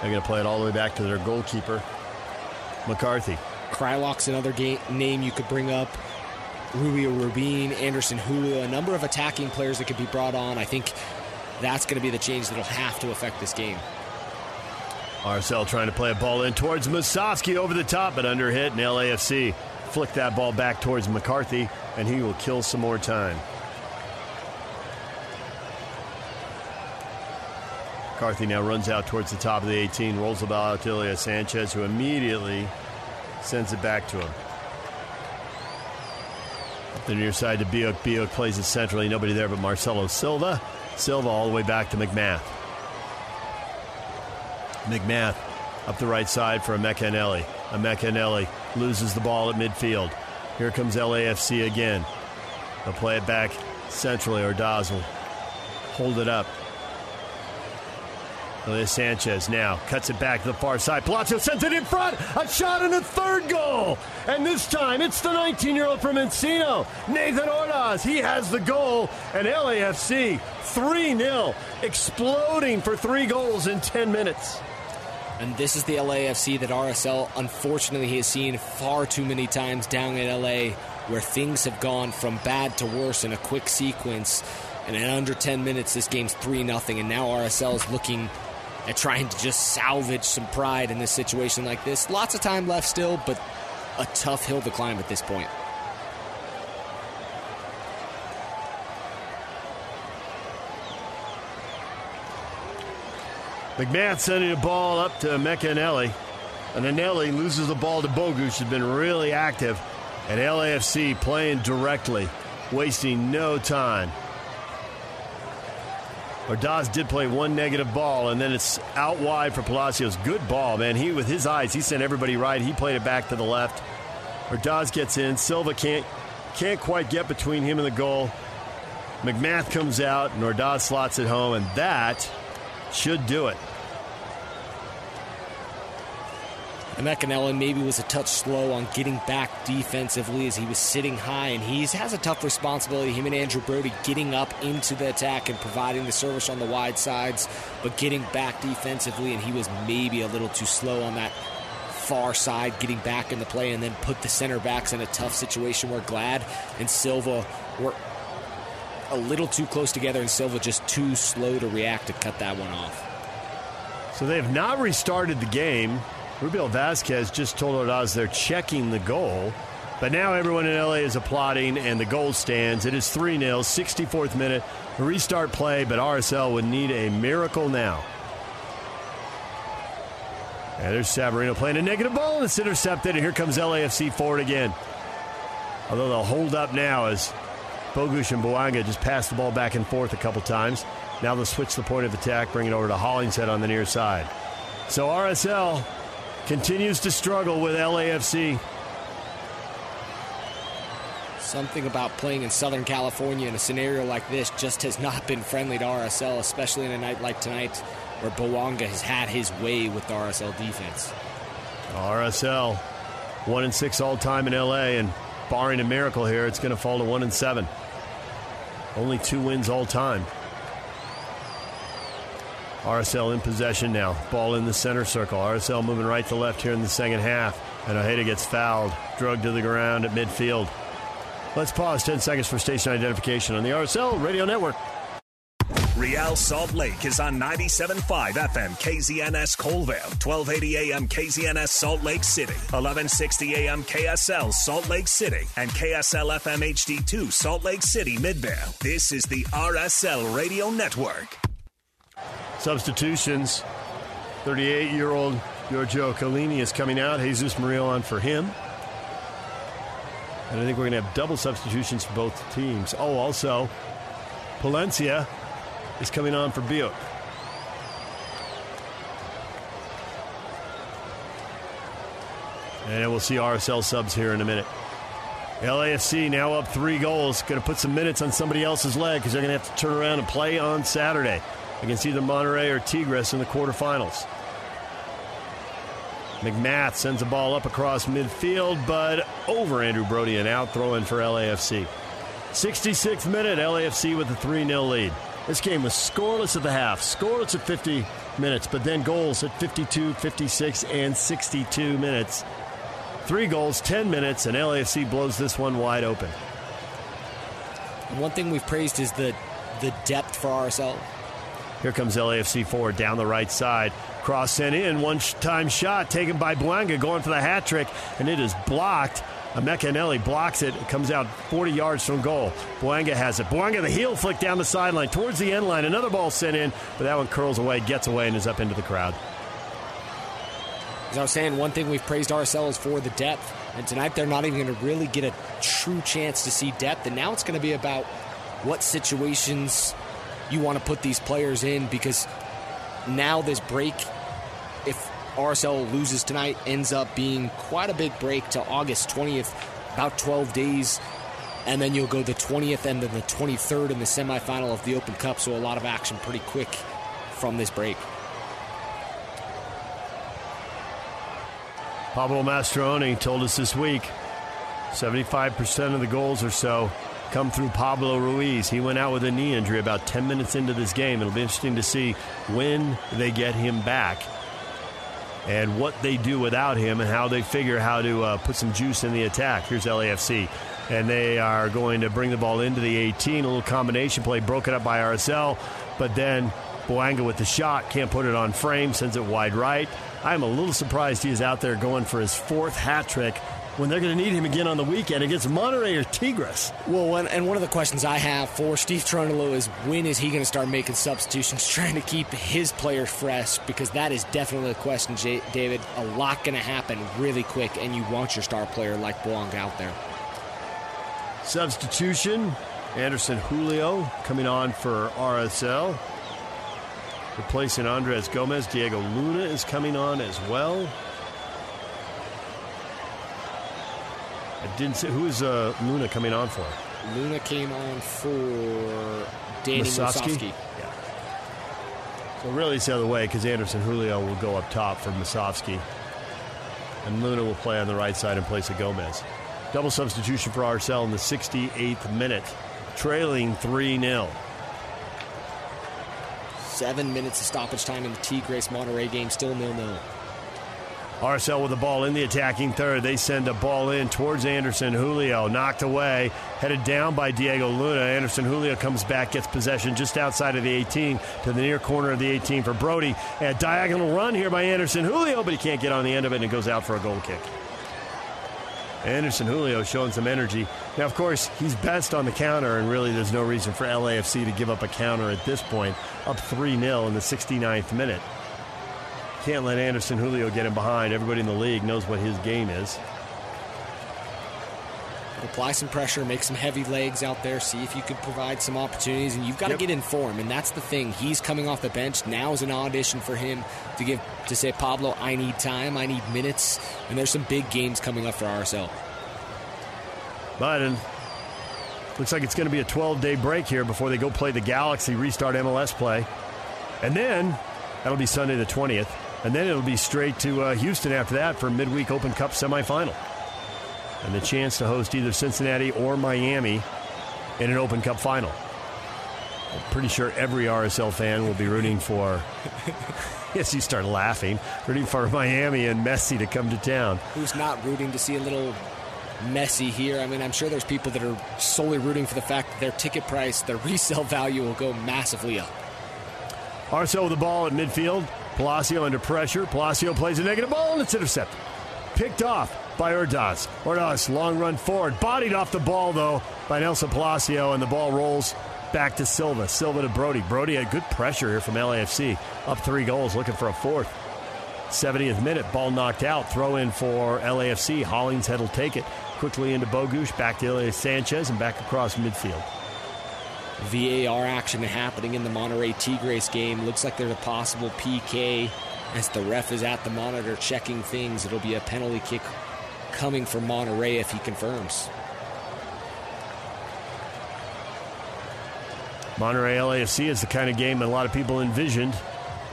They're going to play it all the way back to their goalkeeper, McCarthy. Kreilach's another game, name you could bring up. Rubio Rubin, Anderson Julio, a number of attacking players that could be brought on. I think that's going to be the change that'll have to affect this game. RSL trying to play a ball in towards Musovski over the top, but under hit, and LAFC flick that ball back towards McCarthy, and he will kill some more time. McCarthy now runs out towards the top of the 18, rolls the ball out to Ilie Sanchez, who immediately sends it back to him. Up the near side to Biuk. Biuk plays it centrally. Nobody there but Marcelo Silva. Silva all the way back to MacMath. MacMath up the right side for Emeka Eneli. Amekanelli loses the ball at midfield. Here comes LAFC again. They'll play it back centrally. Ordaz will hold it up. Ilie Sanchez now cuts it back to the far side. Palacio sends it in front. A shot and a third goal. And this time it's the 19 year old from Encino, Nathan Ordaz. He has the goal. And LAFC 3 0, exploding for three goals in 10 minutes. And this is the LAFC that RSL unfortunately has seen far too many times down in LA where things have gone from bad to worse in a quick sequence. And in under 10 minutes, this game's 3 0. And now RSL is looking at trying to just salvage some pride in this situation like this. Lots of time left still, but a tough hill to climb at this point. MacMath sending the ball up to Emeka Eneli. And Eneli loses the ball to Bogusz, who's been really active. And LAFC playing directly, wasting no time. Ordaz did play one negative ball, and then it's out wide for Palacios. Good ball, man. He, with his eyes, he sent everybody right. He played it back to the left. Ordaz gets in. Silva can't can't quite get between him and the goal. MacMath comes out, and Ordaz slots it home, and that should do it. And maybe was a touch slow on getting back defensively as he was sitting high, and he has a tough responsibility. Him and Andrew Brody getting up into the attack and providing the service on the wide sides, but getting back defensively, and he was maybe a little too slow on that far side, getting back in the play, and then put the center backs in a tough situation where Glad and Silva were a little too close together, and Silva just too slow to react to cut that one off. So they have not restarted the game. Rubio Vasquez just told Ordaz they're checking the goal. But now everyone in LA is applauding, and the goal stands. It is 3 0, 64th minute. Restart play, but RSL would need a miracle now. And there's Savarino playing a negative ball, and it's intercepted, and here comes LAFC forward again. Although they'll hold up now as Bogusz and Bouanga just pass the ball back and forth a couple times. Now they'll switch the point of attack, bring it over to Hollingshead on the near side. So RSL continues to struggle with LAFC. Something about playing in Southern California in a scenario like this just has not been friendly to RSL, especially in a night like tonight where Bouanga has had his way with the RSL defense. RSL, one and six all time in LA, and barring a miracle here, it's going to fall to one and seven. Only two wins all time. RSL in possession now. Ball in the center circle. RSL moving right to left here in the second half. And Ojeda gets fouled, drugged to the ground at midfield. Let's pause 10 seconds for station identification on the RSL Radio Network. Salt Lake is on 97.5 FM KZNS Coalville, 1280 AM KZNS Salt Lake City, 1160 AM KSL Salt Lake City, and KSL FM HD2 Salt Lake City Midvale. This is the RSL Radio Network. Substitutions. 38 year old Giorgio Chiellini is coming out. Jesus Murillo on for him. And I think we're going to have double substitutions for both teams. Oh, also, Palencia is coming on for Biot. And we'll see RSL subs here in a minute. LAFC now up three goals. Going to put some minutes on somebody else's leg because they're going to have to turn around and play on Saturday against either Monterrey or Tigres in the quarterfinals. MacMath sends a ball up across midfield, but over Andrew Brody and out, throwing for LAFC. 66th minute, LAFC with a 3 0 lead. This game was scoreless at the half, scoreless at 50 minutes, but then goals at 52, 56, and 62 minutes. Three goals, 10 minutes, and LAFC blows this one wide open. One thing we've praised is the the depth for RSL. Here comes LAFC forward down the right side. Cross sent in, one time shot taken by Bouanga, going for the hat trick, and it is blocked. Emeka Eneli blocks it. Comes out 40 yards from goal. Bouanga has it. Bouanga, the heel flick down the sideline towards the end line. Another ball sent in, but that one curls away, gets away, and is up into the crowd. As I was saying, one thing we've praised ourselves for the depth, and tonight they're not even going to really get a true chance to see depth. And now it's going to be about what situations you want to put these players in because now this break, if RSL loses tonight, ends up being quite a big break to August 20th, about 12 days. And then you'll go the 20th and then the 23rd in the semifinal of the Open Cup. So a lot of action pretty quick from this break. Pablo Mastroeni told us this week 75% of the goals or so come through Pablo Ruiz. He went out with a knee injury about 10 minutes into this game. It'll be interesting to see when they get him back and what they do without him and how they figure how to uh, put some juice in the attack. Here's LAFC. And they are going to bring the ball into the 18. A little combination play broken up by RSL, but then Bouanga with the shot can't put it on frame, sends it wide right. I'm a little surprised he is out there going for his fourth hat trick when they're going to need him again on the weekend against Monterrey or Tigres. Well, and one of the questions I have for Steve Cherundolo is when is he going to start making substitutions, *laughs* trying to keep his players fresh? Because that is definitely a question, David. A lot going to happen really quick, and you want your star player like Bouanga out there. Substitution Anderson Julio coming on for RSL. Replacing Andres Gomez. Diego Luna is coming on as well. I didn't say who is uh, Luna coming on for. Luna came on for Danny Musovski. Yeah. So really, it's the other way because Anderson Julio will go up top for Musovski, and Luna will play on the right side in place of Gomez. Double substitution for RSL in the 68th minute, trailing 3 0. Seven minutes of stoppage time in the T Grace Monterrey game, still nil nil. RSL with the ball in the attacking third. They send a ball in towards Anderson Julio. Knocked away. Headed down by Diego Luna. Anderson Julio comes back, gets possession just outside of the 18 to the near corner of the 18 for Brody. A diagonal run here by Anderson Julio, but he can't get on the end of it and goes out for a goal kick. Anderson Julio showing some energy. Now, of course, he's best on the counter, and really there's no reason for LAFC to give up a counter at this point. Up 3 0 in the 69th minute. Can't let Anderson Julio get him behind. Everybody in the league knows what his game is. Apply some pressure, make some heavy legs out there, see if you can provide some opportunities, and you've got yep. to get in form. And that's the thing. He's coming off the bench. Now is an audition for him to give to say, Pablo, I need time, I need minutes, and there's some big games coming up for RSL. Biden looks like it's going to be a 12 day break here before they go play the Galaxy, restart MLS play, and then that'll be Sunday the 20th. And then it'll be straight to uh, Houston after that for midweek Open Cup semifinal. And the chance to host either Cincinnati or Miami in an Open Cup final. I'm pretty sure every RSL fan will be rooting for. *laughs* yes, you start laughing. Rooting for Miami and Messi to come to town. Who's not rooting to see a little Messi here? I mean, I'm sure there's people that are solely rooting for the fact that their ticket price, their *laughs* resale value will go massively up. RSL with the ball at midfield. Palacio under pressure. Palacio plays a negative ball and it's intercepted. Picked off by Ordaz. Ordaz, long run forward. Bodied off the ball, though, by Nelson Palacio, and the ball rolls back to Silva. Silva to Brody. Brody had good pressure here from LAFC. Up three goals, looking for a fourth. 70th minute, ball knocked out. Throw in for LAFC. Hollingshead will take it. Quickly into Bogusz, back to Ilie Sanchez, and back across midfield. VAR action happening in the Monterrey Tigres game. Looks like there's a possible PK as the ref is at the monitor checking things. It'll be a penalty kick coming from Monterrey if he confirms. Monterrey LAFC is the kind of game that a lot of people envisioned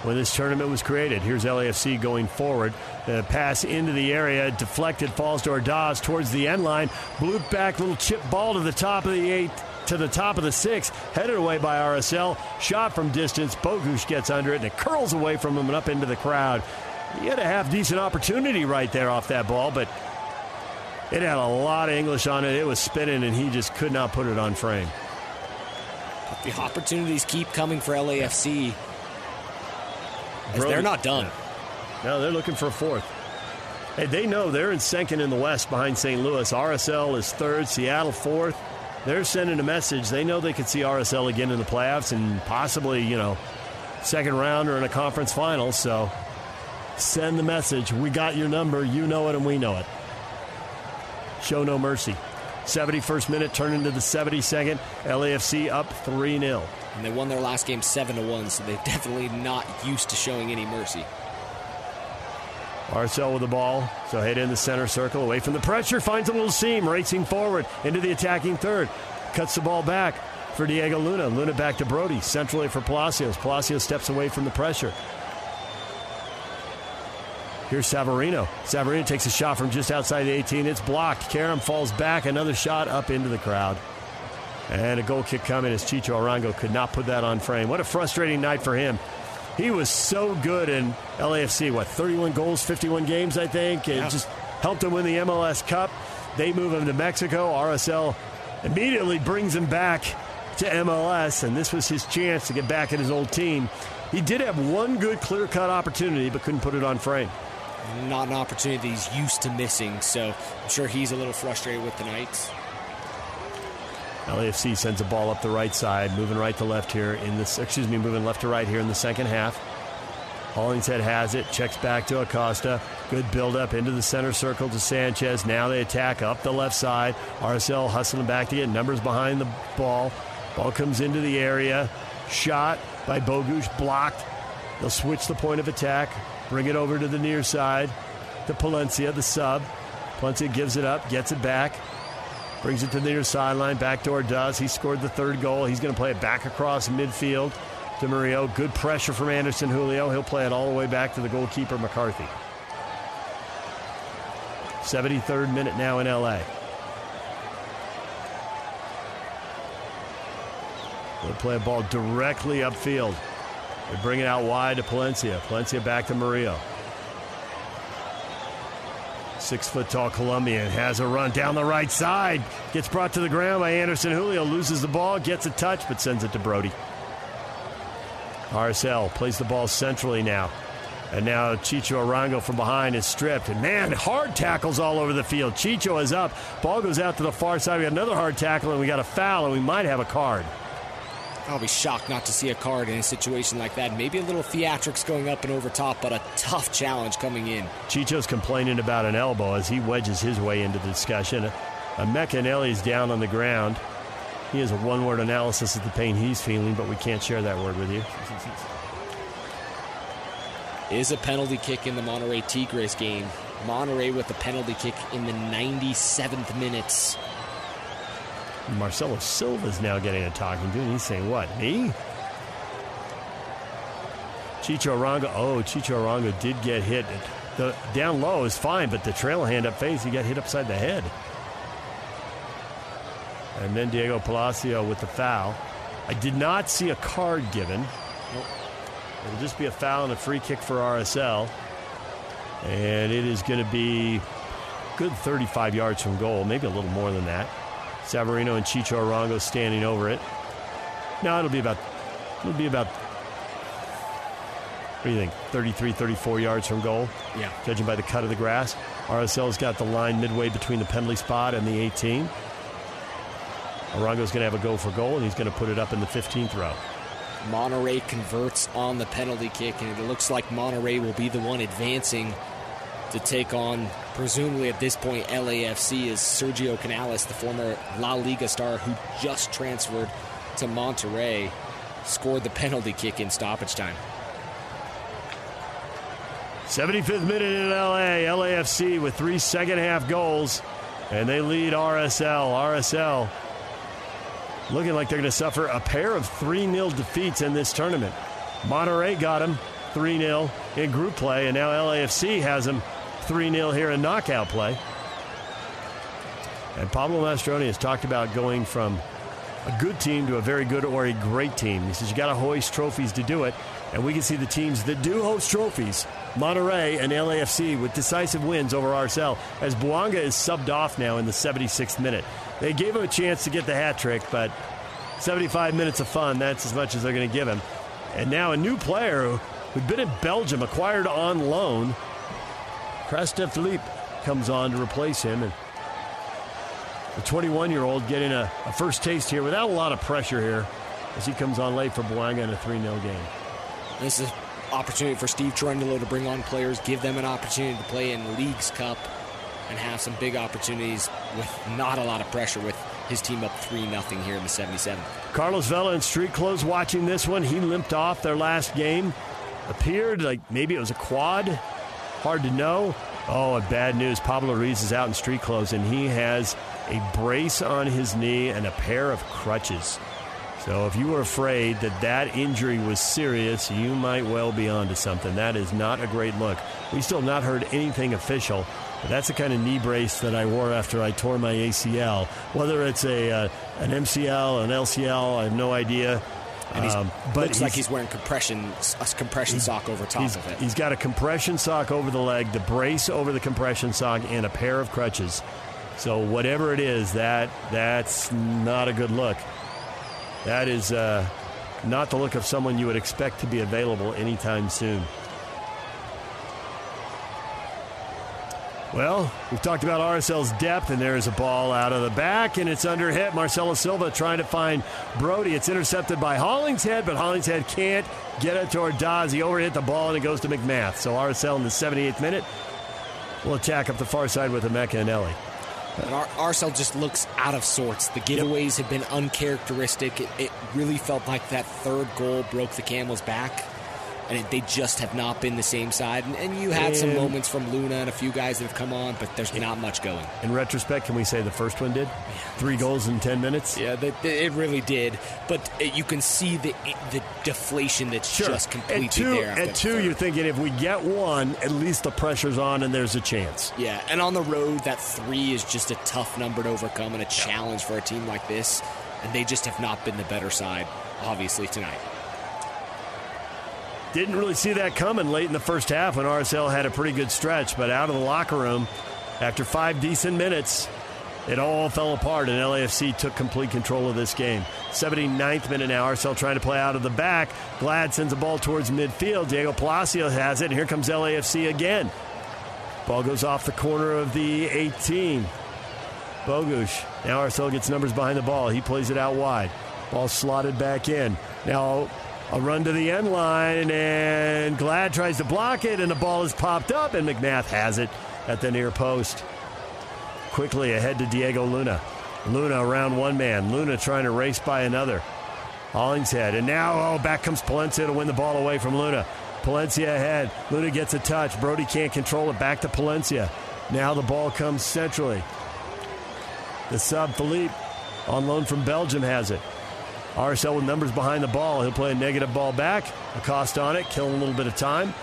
when this tournament was created. Here's LAFC going forward. The pass into the area, deflected, falls to Ordaz towards the end line. Bloop back, little chip ball to the top of the eight to the top of the six, headed away by RSL. Shot from distance. Bogusz gets under it, and it curls away from him and up into the crowd. He had a half decent opportunity right there off that ball, but it had a lot of English on it. It was spinning, and he just could not put it on frame. But The opportunities keep coming for LAFC. As they're not done. No, they're looking for a fourth. Hey, they know they're in second in the West behind St. Louis. RSL is third, Seattle fourth they're sending a message. They know they could see RSL again in the playoffs and possibly, you know, second round or in a conference final. So send the message. We got your number. You know it, and we know it. Show no mercy. 71st minute, turn into the 72nd. LAFC up 3 0. And they won their last game 7 to 1, so they're *laughs* definitely not used to showing any mercy. RSL with the ball. So head in the center circle, away from the pressure, finds a little seam, racing forward into the attacking third. Cuts the ball back for Diego Luna. Luna back to Brody, centrally for Palacios. Palacios steps away from the pressure. Here's Savarino. Savarino takes a shot from just outside the 18. It's blocked. Karam falls back. Another shot up into the crowd. And a goal kick coming as Chicho Arango could not put that on frame. What a frustrating night for him. He was so good in LAFC. What, 31 goals, 51 games, I think. and yeah. just helped him win the MLS Cup. They move him to Mexico. RSL immediately brings him back to MLS, and this was his chance to get back at his old team. He did have one good clear cut opportunity, but couldn't put it on frame. not an opportunity he's used to missing. So I'm sure he's a little frustrated with the Knights. LAFC sends a ball up the right side, moving right to left here in this. Excuse me, moving left to right here in the second half. Hollingshead has it, checks back to Acosta. Good build up into the center circle to Sanchez. Now they attack up the left side. RSL hustling back to get numbers behind the ball. Ball comes into the area. Shot by Bogusz, blocked. They'll switch the point of attack, bring it over to the near side to Palencia, the sub. Palencia gives it up, gets it back, brings it to the near sideline. Backdoor does. He scored the third goal. He's going to play it back across midfield to Murillo. Good pressure from Anderson Julio. He'll play it all the way back to the goalkeeper, McCarthy. 73rd minute now in LA. They'll play a ball directly upfield. They bring it out wide to Palencia. Palencia back to Murillo. Six foot tall Colombian has a run down the right side. Gets brought to the ground by Anderson Julio. Loses the ball, gets a touch, but sends it to Brody. RSL plays the ball centrally now. And now Chicho Arango from behind is stripped. And man, hard tackles all over the field. Chicho is up. Ball goes out to the far side. We got another hard tackle, and we got a foul, and we might have a card. I'll be shocked not to see a card in a situation like that. Maybe a little theatrics going up and over top, but a tough challenge coming in. Chicho's complaining about an elbow as he wedges his way into the discussion. Emeka Eneli's down on the ground. He has a one word analysis of the pain he's feeling, but we can't share that word with you. Is a penalty kick in the Monterrey Tigres game. Monterrey with a penalty kick in the 97th minutes. Marcelo Silva's now getting a talking to, and he's saying, What, me? Chicho Arango. Oh, Chicho Arango did get hit. The down low is fine, but the trail hand up face, he got hit upside the head. And then Diego Palacio with the foul. I did not see a card given. It'll just be a foul and a free kick for RSL. And it is going to be good 35 yards from goal, maybe a little more than that. Savarino and Chicho Arango standing over it. No, it'll be about it'll be about what do you think? 33, 34 yards from goal? Yeah. Judging by the cut of the grass. RSL's got the line midway between the penalty spot and the 18. Arango's going to have a go for goal, and he's going to put it up in the 15th row. Monterrey converts on the penalty kick, and it looks like Monterrey will be the one advancing to take on, presumably at this point, LAFC is Sergio Canales, the former La Liga star who just transferred to Monterrey, scored the penalty kick in stoppage time. 75th minute in LA, LAFC with three second half goals, and they lead RSL. RSL looking like they're going to suffer a pair of 3 0 defeats in this tournament. Monterrey got them 3 0 in group play, and now LAFC has them 3 0 here in knockout play. And Pablo Mastroeni has talked about going from a good team to a very good or a great team. He says you got to hoist trophies to do it, and we can see the teams that do host trophies, Monterrey and LAFC, with decisive wins over RSL, as Bouanga is subbed off now in the 76th minute. They gave him a chance to get the hat trick, but 75 minutes of fun, that's as much as they're going to give him. And now a new player who'd been in Belgium, acquired on loan, Krasta Philippe comes on to replace him. And the 21 year old getting a, a, first taste here without a lot of pressure here as he comes on late for Bouanga in a 3 0 game. This is opportunity for Steve Cherundolo to bring on players, give them an opportunity to play in Leagues Cup, and have some big opportunities with not a lot of pressure with his team up 3 0 here in the 77th. Carlos Vela and Street Clothes watching this one. He limped off their last game. Appeared like maybe it was a quad Hard to know. Oh, bad news. Pablo Ruiz is out in street clothes, and he has a brace on his knee and a pair of crutches. So if you were afraid that that injury was serious, you might well be onto something. That is not a great look. We still not heard anything official. But that's the kind of knee brace that I wore after I tore my ACL. Whether it's a uh, an MCL, an LCL, I have no idea. And he um, but looks like he's wearing compression a compression sock over top of it. He's got a compression sock over the leg, the brace over the compression sock, and a pair of crutches. So whatever it is, that that's not a good look. That is uh, not the look of someone you would expect to be available anytime soon. Well, we've talked about RSL's depth, and there's a ball out of the back, and it's under hit. Marcelo Silva trying to find Brody. It's intercepted by Hollingshead, but Hollingshead can't get it to Ordaz. He overhit the ball, and it goes to MacMath. So RSL in the 78th minute will attack up the far side with Emeka Eneli. But RSL just looks out of sorts. The giveaways yep. have been uncharacteristic. It, it really felt like that third goal broke the camel's back and they just have not been the same side. And, and you had and some moments from Luna and a few guys that have come on, but there's not much going. In retrospect, can we say the first one did? Three goals in 10 minutes? Yeah, it really did. But it, you can see the the deflation that's sure. just completely at two, there. At two, you're thinking if we get one, at least the pressure's on and there's a chance. Yeah, and on the road, that three is just a tough number to overcome and a challenge for a team like this. And they just have not been the better side, obviously, tonight. Didn't really see that coming late in the first half when RSL had a pretty good stretch, but out of the locker room, after five decent minutes, it all fell apart, and LAFC took complete control of this game. 79th minute now, RSL trying to play out of the back. Glad sends a ball towards midfield. Diego Palacio has it, and here comes LAFC again. Ball goes off the corner of the 18. Bogusz. Now RSL gets numbers behind the ball. He plays it out wide. Ball slotted back in. Now a run to the end line, and Glad tries to block it, and the ball is popped up, and MacMath has it at the near post. Quickly ahead to Diego Luna. Luna around one man. Luna trying to race by another. Hollingshead. And now, oh, back comes Palencia to win the ball away from Luna. Palencia ahead. Luna gets a touch. Brody can't control it. Back to Palencia. Now the ball comes centrally. The sub, Philippe, on loan from Belgium, has it. RSL with numbers behind the ball. He'll play a negative ball back. Acosta on it, killing a little bit of time.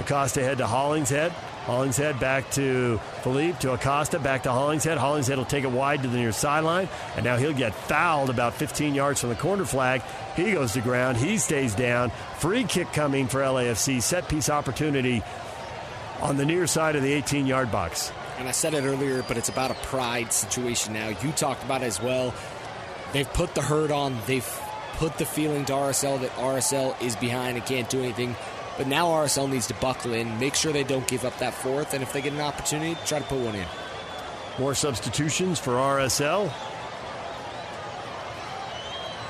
Acosta head to Hollingshead. Hollingshead back to Philippe, to Acosta, back to Hollingshead. Hollingshead will take it wide to the near sideline, and now he'll get fouled about 15 yards from the corner flag. He goes to ground. He stays down. Free kick coming for LAFC. Set piece opportunity on the near side of the 18 yard box. And I said it earlier, but it's about a pride situation now. You talked about it as well. They've put the hurt on. They've put the feeling to RSL that RSL is behind and can't do anything. But now RSL needs to buckle in, make sure they don't give up that fourth, and if they get an opportunity, try to put one in. More substitutions for RSL.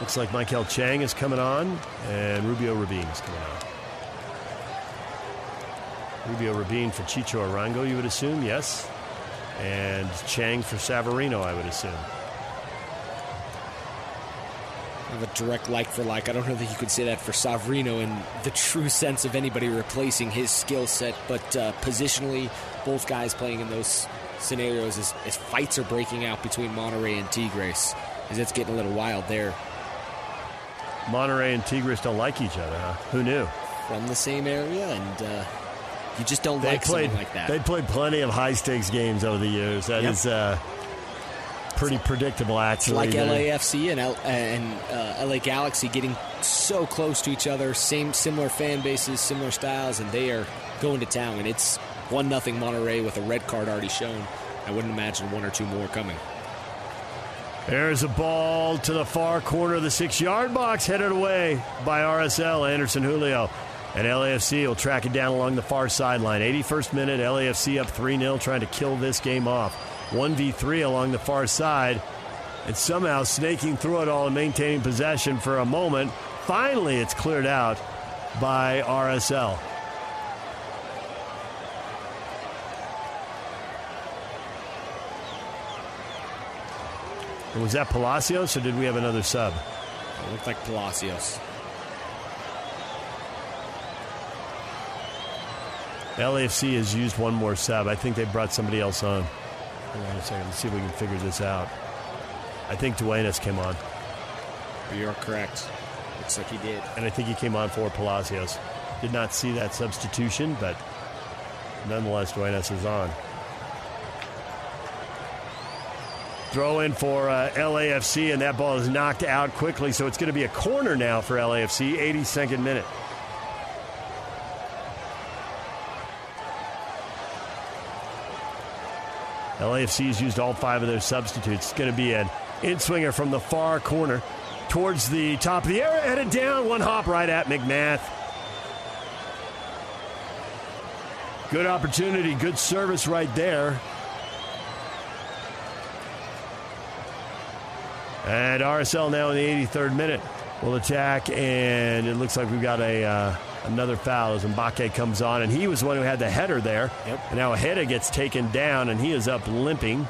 Looks like Maikel Chang is coming on, and Rubio Rubin is coming on. Rubio Rubin for Chicho Arango, you would assume, yes. And Chang for Savarino, I would assume of a direct like for like. I don't know that you could say that for Savarino in the true sense of anybody replacing his skill set, but uh, positionally, both guys playing in those scenarios as, as, fights are breaking out between Monterrey and Tigres, as it's getting a little wild there. Monterrey and Tigres don't like each other, huh? Who knew? From the same area, and uh, you just don't they like played, like that. They played plenty of high stakes games over the years. That yep. is. Uh, pretty predictable, actually. Like LAFC and L- and uh, LA Galaxy getting so close to each other, same similar fan bases, similar styles, and they are going to town. And it's one nothing Monterrey with a red card already shown. I wouldn't imagine one or two more coming. There's a ball to the far corner of the six yard box, headed away by RSL, Anderson Julio. And LAFC will track it down along the far sideline. 81st minute, LAFC up 3 0, trying to kill this game off. 1v3 along the far side and somehow snaking through it all and maintaining possession for a moment. Finally, it's cleared out by RSL. was that Palacios or did we have another sub? It looked like Palacios. LAFC has used one more sub. I think they brought somebody else on. Hold on a second. Let's see if we can figure this out. I think Duenas came on. You're correct. Looks like he did. And I think he came on for Palacios. Did not see that substitution, but nonetheless, Duenas is on. Throw in for uh, LAFC, and that ball is knocked out quickly, so it's going to be a corner now for LAFC, 82nd minute. LAFC has used all five of their substitutes. It's going to be an in swinger from the far corner towards the top of the area, headed down, one hop right at MacMath. Good opportunity, good service right there. And RSL now in the 83rd minute will attack, and it looks like we've got a uh, another foul as Mbake comes on, and he was the one who had the header there. Yep. And now Ojeda gets taken down, and he is up limping.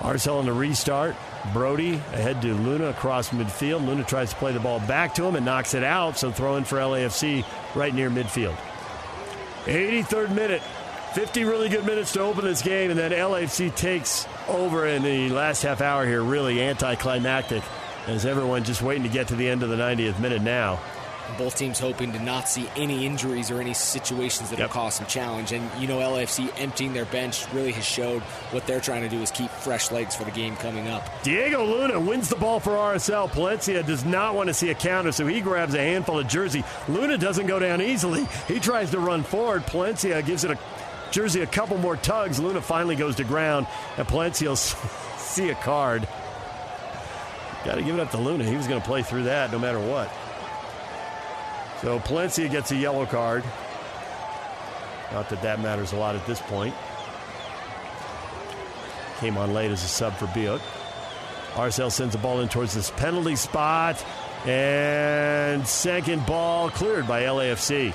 RSL in the restart. Brody ahead to Luna across midfield. Luna tries to play the ball back to him and knocks it out, so throw in for LAFC right near midfield. 83rd minute. 50 really good minutes to open this game, and then LAFC takes over in the last half hour here, really anticlimactic, as everyone just waiting to get to the end of the 90th minute now. Both teams hoping to not see any injuries or any situations that Yep. cause some challenge. And you know, LAFC emptying their bench really has showed what they're trying to do is keep fresh legs for the game coming up. Diego Luna wins the ball for RSL. Palencia does not want to see a counter, so he grabs a handful of jersey. Luna doesn't go down easily. He tries to run forward. Palencia gives it a jersey a couple more tugs. Luna finally goes to ground, and Palencia will *laughs* see a card. Got to give it up to Luna. He was going to play through that no matter what. So Palencia gets a yellow card. Not that that matters a lot at this point. Came on late as a sub for Biuk. RSL sends the ball in towards this penalty spot. And second ball cleared by LAFC.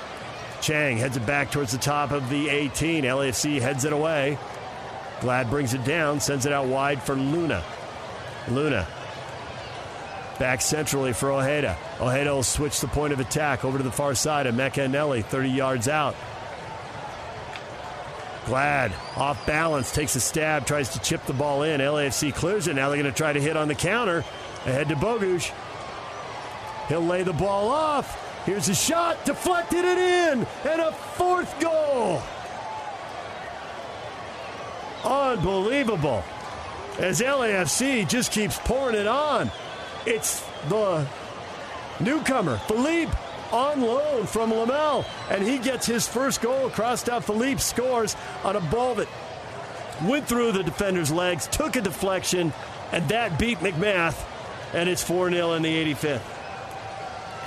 Chang heads it back towards the top of the 18. LAFC heads it away. Glad brings it down, sends it out wide for Luna. Luna back centrally for Ojeda. Ojeda will switch the point of attack over to the far side of Emeka Eneli, 30 yards out. Glad off balance, takes a stab, tries to chip the ball in. LAFC clears it. Now they're going to try to hit on the counter. Ahead to Bogusz. He'll lay the ball off. Here's a shot, deflected it in, and a fourth goal. Unbelievable. As LAFC just keeps pouring it on. It's the newcomer, Philippe, on loan from Lommel, and he gets his first goal. Crossed out, Philippe scores on a ball that went through the defender's legs, took a deflection, and that beat MacMath, and it's 4 0 in the 85th.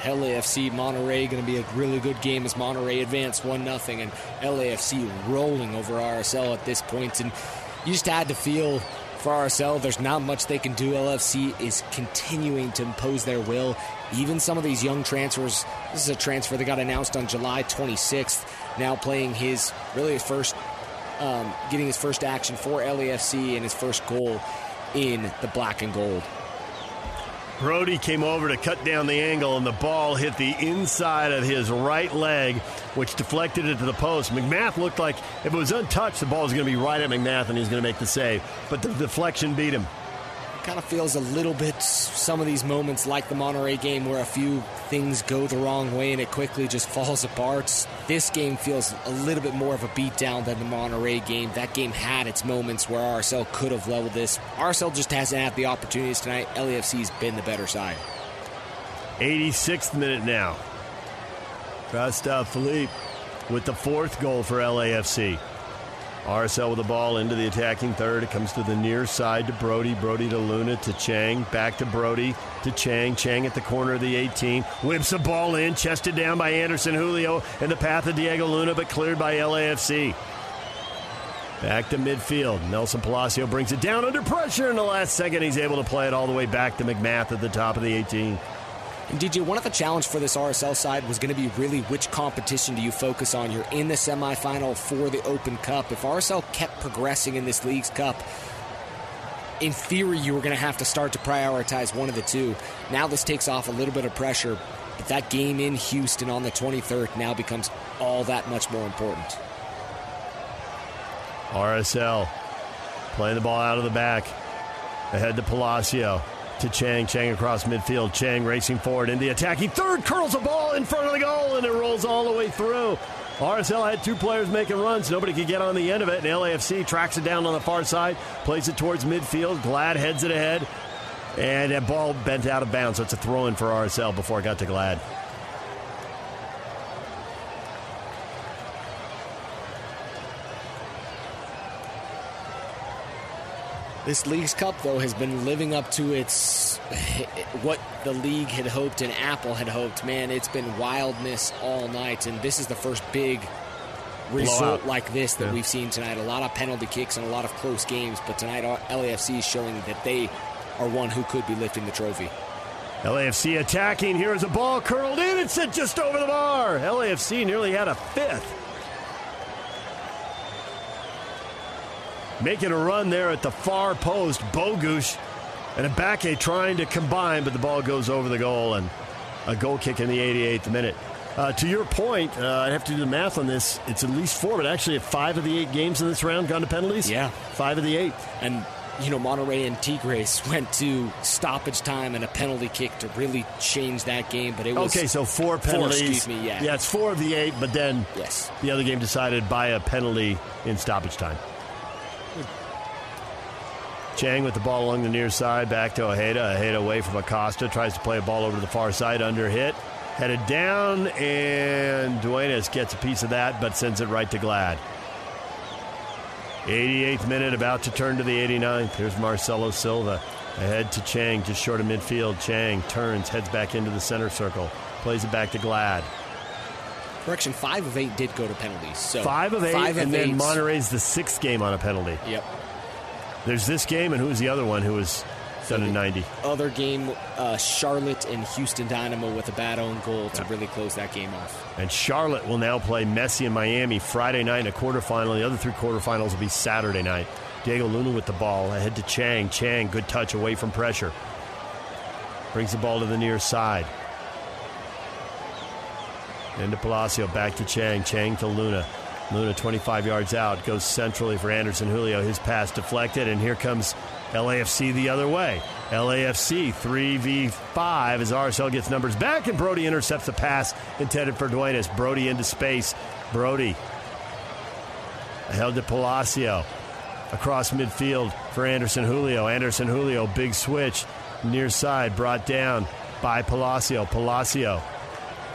LAFC Monterrey going to be a really good game as Monterrey advance 1 0 and LAFC rolling over RSL at this point. And you just had to feel for RSL, there's not much they can do. LFC is continuing to impose their will. Even some of these young transfers, this is a transfer that got announced on July 26th, now playing his really his first, um, getting his first action for LAFC and his first goal in the black and gold. Brody came over to cut down the angle, and the ball hit the inside of his right leg, which deflected it to the post. MacMath looked like if it was untouched, the ball was going to be right at MacMath, and he was going to make the save. But the deflection beat him. Kind of feels a little bit some of these moments like the Monterrey game where a few things go the wrong way and it quickly just *laughs* falls apart. This game feels a little bit more of a beatdown than the Monterrey game. That game had its moments where RSL could have leveled this. RSL just hasn't had the opportunities tonight. LAFC's been the better side. 86th minute now. Gustav Philippe with the fourth goal for LAFC. RSL with the ball into the attacking third. It comes to the near side to Brody. Brody to Luna to Chang. Back to Brody to Chang. Chang at the corner of the 18. Whips the ball in. Chested down by Anderson Julio in the path of Diego Luna, but cleared by LAFC. Back to midfield. Nelson Palacio brings it down under pressure in the last second. He's able to play it all the way back to MacMath at the top of the 18. And DJ, one of the challenge for this RSL side was going to be really which competition do you focus on? You're in the semifinal for the Open Cup. If RSL kept progressing in this Leagues Cup, in theory, you were going to have to start to prioritize one of the two. Now this takes off a little bit of pressure, but that game in Houston on the 23rd now becomes all that much more important. RSL playing the ball out of the back. Ahead to Palacio. To Chang. Chang across midfield. Chang racing forward in the attacking third. Curls a ball in front of the goal and it rolls all the way through. RSL had two players making runs. Nobody could get on the end of it. And LAFC tracks it down on the far side, plays it towards midfield. Glad heads it ahead. And that ball bent out of bounds. So it's a throw in for RSL before it got to Glad. This Leagues Cup, though, has been living up to its what the league had hoped and Apple had hoped. Man, it's been wildness all night, and this is the first big result like this that yeah. we've seen tonight. A lot of penalty kicks and a lot of close games, but tonight LAFC is showing that they are one who could be lifting the trophy. LAFC attacking. Here is a ball curled in sent just over the bar. LAFC nearly had a fifth. Making a run there at the far post. Bogusz and Ibaka trying to combine, but the ball goes over the goal and a goal kick in the 88th minute. Uh, to your point, uh, I have to do the math on this. It's at least four, but actually, five of the eight games in this round gone to penalties. Yeah, five of the eight. And you know, Monterrey and Tigres *laughs* went to stoppage time and a penalty kick to really change that game. But it was okay. So four penalties. Four, excuse me. Yeah, yeah. It's four of the eight, but then yes, the other game decided by a penalty in stoppage time. Chang with the ball along the near side, back to Ojeda. Ojeda away from Acosta, tries to play a ball over to the far side, under hit. Headed down, and Duenas gets a piece of that, but sends it right to Glad. 88th minute, about to turn to the 89th. Here's Marcelo Silva. Ahead to Chang, just short of midfield. Chang turns, heads back into the center circle, plays it back to Glad. Correction, five of eight did go to penalties. So five of eight, five and of then eight. Monterrey's the sixth game on a penalty. Yep. There's this game, and who's the other one who was done in 90? Other game, uh, Charlotte and Houston Dynamo with a bad own goal to really close that game off. And Charlotte will now play Messi in Miami Friday night in a quarterfinal. The other three quarterfinals will be Saturday night. Diego Luna with the ball ahead to Chang. Chang, good touch away from pressure. Brings the ball to the near side. Into Palacio, back to Chang. Chang to Luna. Luna 25 yards out, goes centrally for Anderson Julio. His pass deflected, and here comes LAFC the other way. LAFC 3v5 as RSL gets numbers back, and Brody intercepts the pass intended for Duenas. Brody into space. Brody held to Palacio across midfield for Anderson Julio. Anderson Julio, big switch near side, brought down by Palacio. Palacio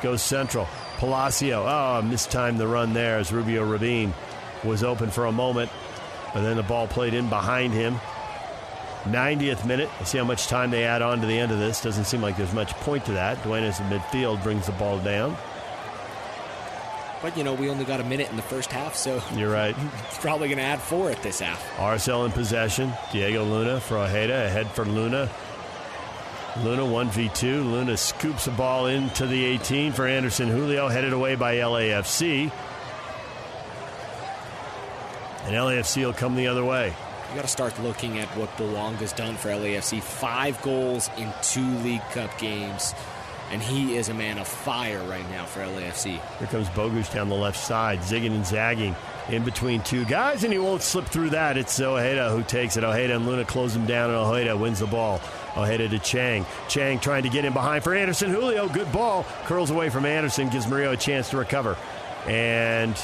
goes central. Palacio, oh, mistimed the run there as Rubio Rubin was open for a moment, but then the ball played in behind him. 90th minute. We'll see how much time they add on to the end of this. Doesn't seem like there's much point to that. Duenas in midfield brings the ball down. But, you know, we only got a minute in the first half, so. *laughs* You're right. It's probably going to add four at this half. RSL in possession. Diego Luna for Ojeda. Ahead for Luna. Luna 1v2. Luna scoops the ball into the 18 for Anderson Julio, headed away by LAFC. And LAFC will come the other way. You got to start looking at what has done for LAFC. Five goals in two League Cup games. And he is a man of fire right now for LAFC. Here comes Bogusz down the left side, zigging and zagging in between two guys, and he won't slip through that. It's Ojeda who takes it. Ojeda and Luna close him down, and Ojeda wins the ball. Ojeda to Chang. Chang trying to get in behind for Anderson. Julio, good ball. Curls away from Anderson, gives Murillo a chance to recover. And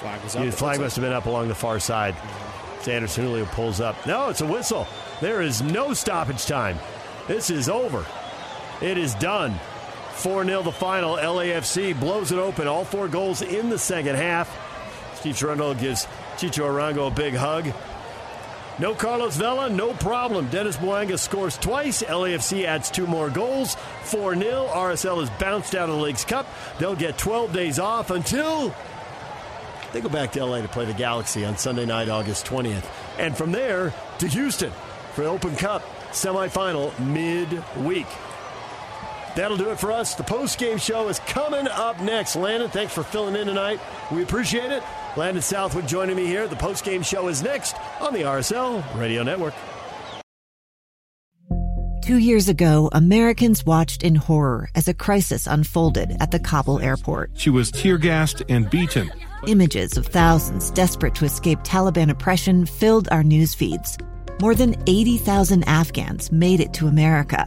flag, was up. the flag must have been up along the far side. Mm-hmm. Anderson Julio pulls up. No, it's a whistle. There is no stoppage time. This is over. It is done. 4 0 the final. LAFC blows it open. All four goals in the second half. Steve Cherundolo gives Chicho Arango a big hug. No Carlos Vela, no problem. Denis Bouanga scores twice. LAFC adds two more goals. 4 0. RSL is bounced out of the Leagues Cup. They'll get 12 days off until they go back to LA to play the Galaxy on Sunday night, August 20th. And from there to Houston for the Open Cup semifinal midweek. That'll do it for us. The post game show is coming up next. Landon, thanks for filling in tonight. We appreciate it. Landon Southwick joining me here. The post game show is next on the RSL Radio Network. Two years ago, Americans watched in horror as a crisis unfolded at the Kabul airport. She was tear gassed and beaten. Images of thousands desperate to escape Taliban oppression filled our news feeds. More than 80,000 Afghans made it to America.